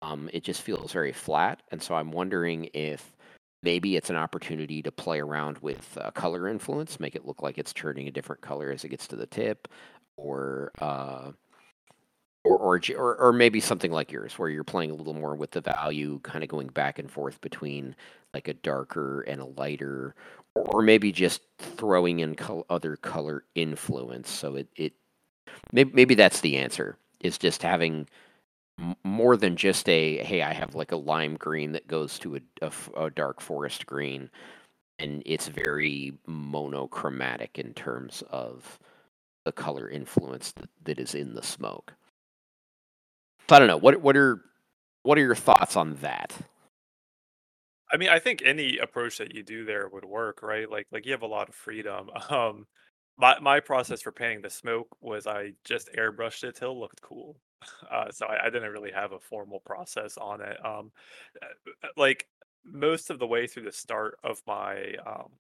Um, it just feels very flat, and so I'm wondering if maybe it's an opportunity to play around with uh, color influence, make it look like it's turning a different color as it gets to the tip, or uh, or, or or or maybe something like yours, where you're playing a little more with the value, kind of going back and forth between like a darker and a lighter, or, maybe just throwing in col- other color influence. So it it maybe maybe that's the answer is just having more than just a hey i have like a lime green that goes to a dark forest green and it's very monochromatic in terms of the color influence that, that is in the smoke so i don't know what what are what are your thoughts on that I mean, I think any approach that you do there would work, right? Like like you have a lot of freedom. Um, my my process for painting the smoke was I just airbrushed it till it looked cool. Uh, so I, I didn't really have a formal process on it. Um, uh, uh, like most of the way through the start of my um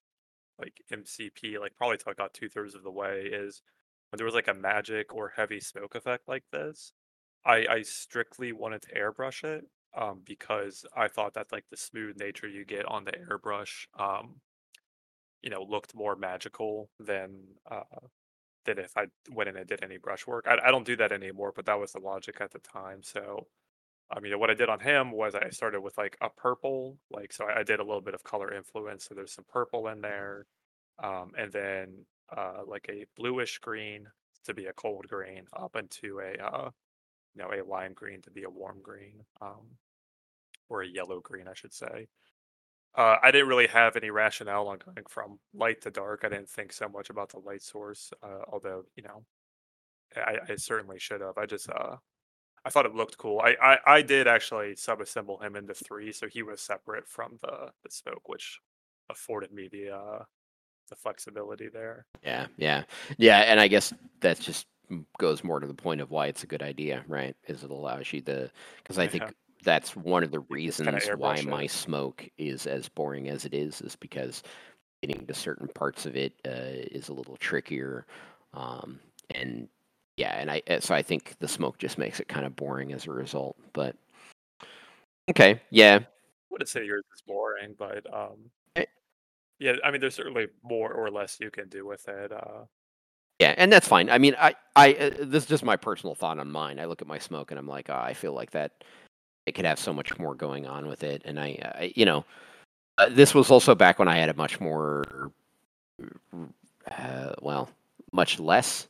like MCP, like probably till I got two thirds of the way, is when there was like a magic or heavy smoke effect like this. I I strictly wanted to airbrush it um, because I thought that like the smooth nature you get on the airbrush, um, you know, looked more magical than uh, than if I went in and did any brush work. I, I don't do that anymore, but that was the logic at the time. So, um, you know, what I did on him was I started with like a purple, like so I, I did a little bit of color influence. So there's some purple in there, um, and then uh, like a bluish green to be a cold green up into a uh, you know, a lime green to be a warm green, um, or a yellow green, I should say. Uh, I didn't really have any rationale on going from light to dark. I didn't think so much about the light source, uh, although you know, I, I certainly should have. I just uh, I thought it looked cool. I, I I did actually subassemble him into three, so he was separate from the the smoke, which afforded me the uh the flexibility there. yeah yeah yeah and i guess that just goes more to the point of why it's a good idea right is it allows you the because i think Yeah. That's one of the reasons why airbrush my it. smoke is as boring as it is is because getting to certain parts of it uh, is a little trickier um, and yeah and i uh, so i think the smoke just makes it kind of boring as a result but okay yeah I wouldn't say yours is boring, but um, Eh. yeah, I mean, there's certainly more or less you can do with it. Uh, yeah and that's fine i mean i i uh, this is just my personal thought on mine i look at my smoke and i'm like oh, i feel like that it could have so much more going on with it and i, I you know uh, this was also back when i had a much more uh, well much less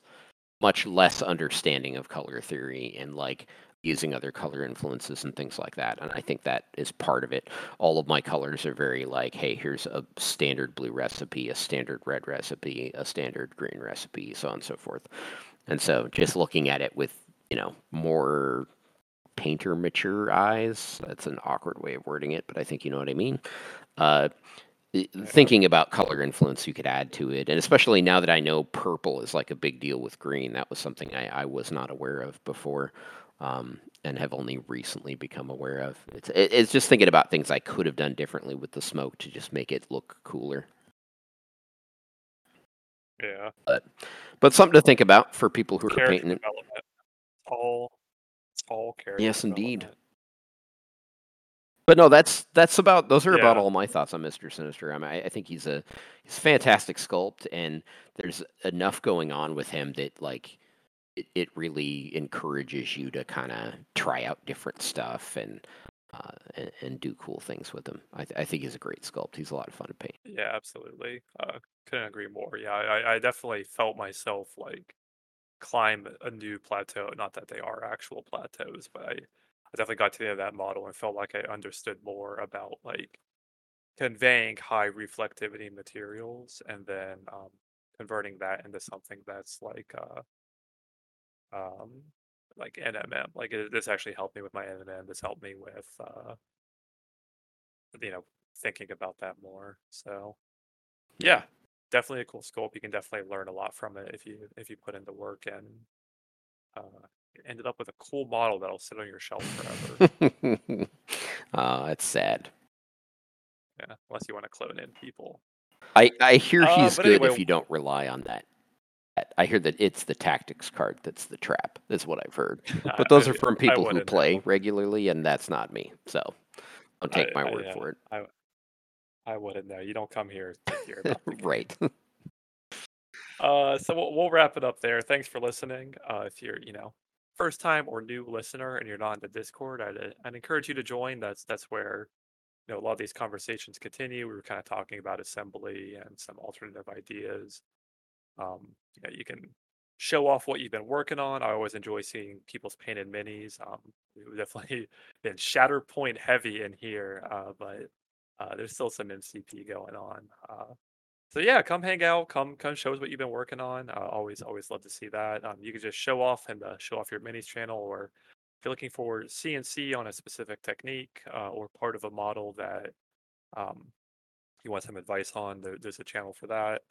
much less understanding of color theory and like using other color influences and things like that. And I think that is part of it. All of my colors are very like, hey, here's a standard blue recipe, a standard red recipe, a standard green recipe, so on and so forth. And so just looking at it with you know, more painter mature eyes. That's an awkward way of wording it, but I think you know what I mean. Uh, thinking about color influence you could add to it, and especially now that I know purple is like a big deal with green, that was something I, I was not aware of before, um, and have only recently become aware of. It's it's just thinking about things I could have done differently with the smoke to just make it look cooler. Yeah. But but something to think about for people who are painting it. all it's all character. Yes, indeed. But no, that's that's about those are about all my thoughts on Mister Sinister. I mean, I, I think he's a he's a fantastic sculpt, and there's enough going on with him that like it, it really encourages you to kind of try out different stuff and, uh, and and do cool things with him. I, th- I think he's a great sculpt. He's a lot of fun to paint. Yeah, absolutely. Uh, couldn't agree more. Yeah, I, I definitely felt myself like climb a new plateau. Not that they are actual plateaus, but I, I definitely got to the end of that model and felt like I understood more about like conveying high reflectivity materials and then um, converting that into something that's like uh, um, like NMM. Like it, this actually helped me with my NMM. This helped me with uh, you know thinking about that more. So yeah, definitely a cool sculpt. You can definitely learn a lot from it if you if you put in the work and uh, ended up with a cool model that'll sit on your shelf forever. uh, it's sad. yeah, unless you want to clone in people. I, I hear Uh, he's good anyway- if you don't rely on that. that- I hear that it's the tactics card that's the trap. That's what I've heard. But those I- are from people who play know. regularly, and that's not me. So don't take I- my I- word yeah, for it. I wouldn't know. You don't come here to hear about the game. right. Uh, so we'll, we'll wrap it up there. Thanks for listening. Uh, if you're, you know, first time or new listener and you're not in the Discord, I'd, uh, I'd encourage you to join. That's that's where, you know, a lot of these conversations continue. We were kind of talking about assembly and some alternative ideas. Um, you know, you can show off what you've been working on. I always enjoy seeing people's painted minis. Um, we've definitely been Shatterpoint heavy in here, uh, but uh, there's still some MCP going on. Uh, so yeah, come hang out. Come come show us what you've been working on. Uh, always always love to see that. Um, you can just show off and uh, show off your minis channel, or if you're looking for CNC on a specific technique uh, or part of a model that um, you want some advice on, there, there's a channel for that.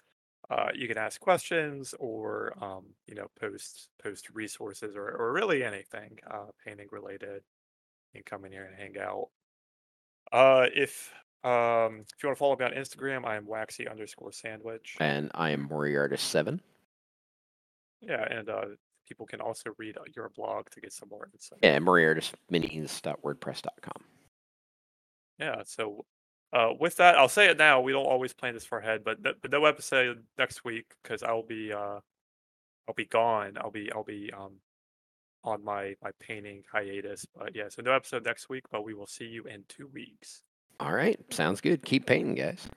Uh, you can ask questions or um, you know post post resources or, or really anything painting related. You can come in here and hang out. Uh, if um, if you want to follow me on Instagram, I am waxy underscore sandwich. And I am Moriartis7. Yeah, and uh, people can also read uh, your blog to get some more insight. Yeah, Moriartisminis.wordpress.com. Yeah, so uh, with that, I'll say it now. We don't always plan this far ahead, but no, no episode next week because I'll be uh, I'll be gone. I'll be I'll be um on my my painting hiatus. But yeah, so no episode next week, but we will see you in two weeks. All right. Sounds good. Keep painting, guys.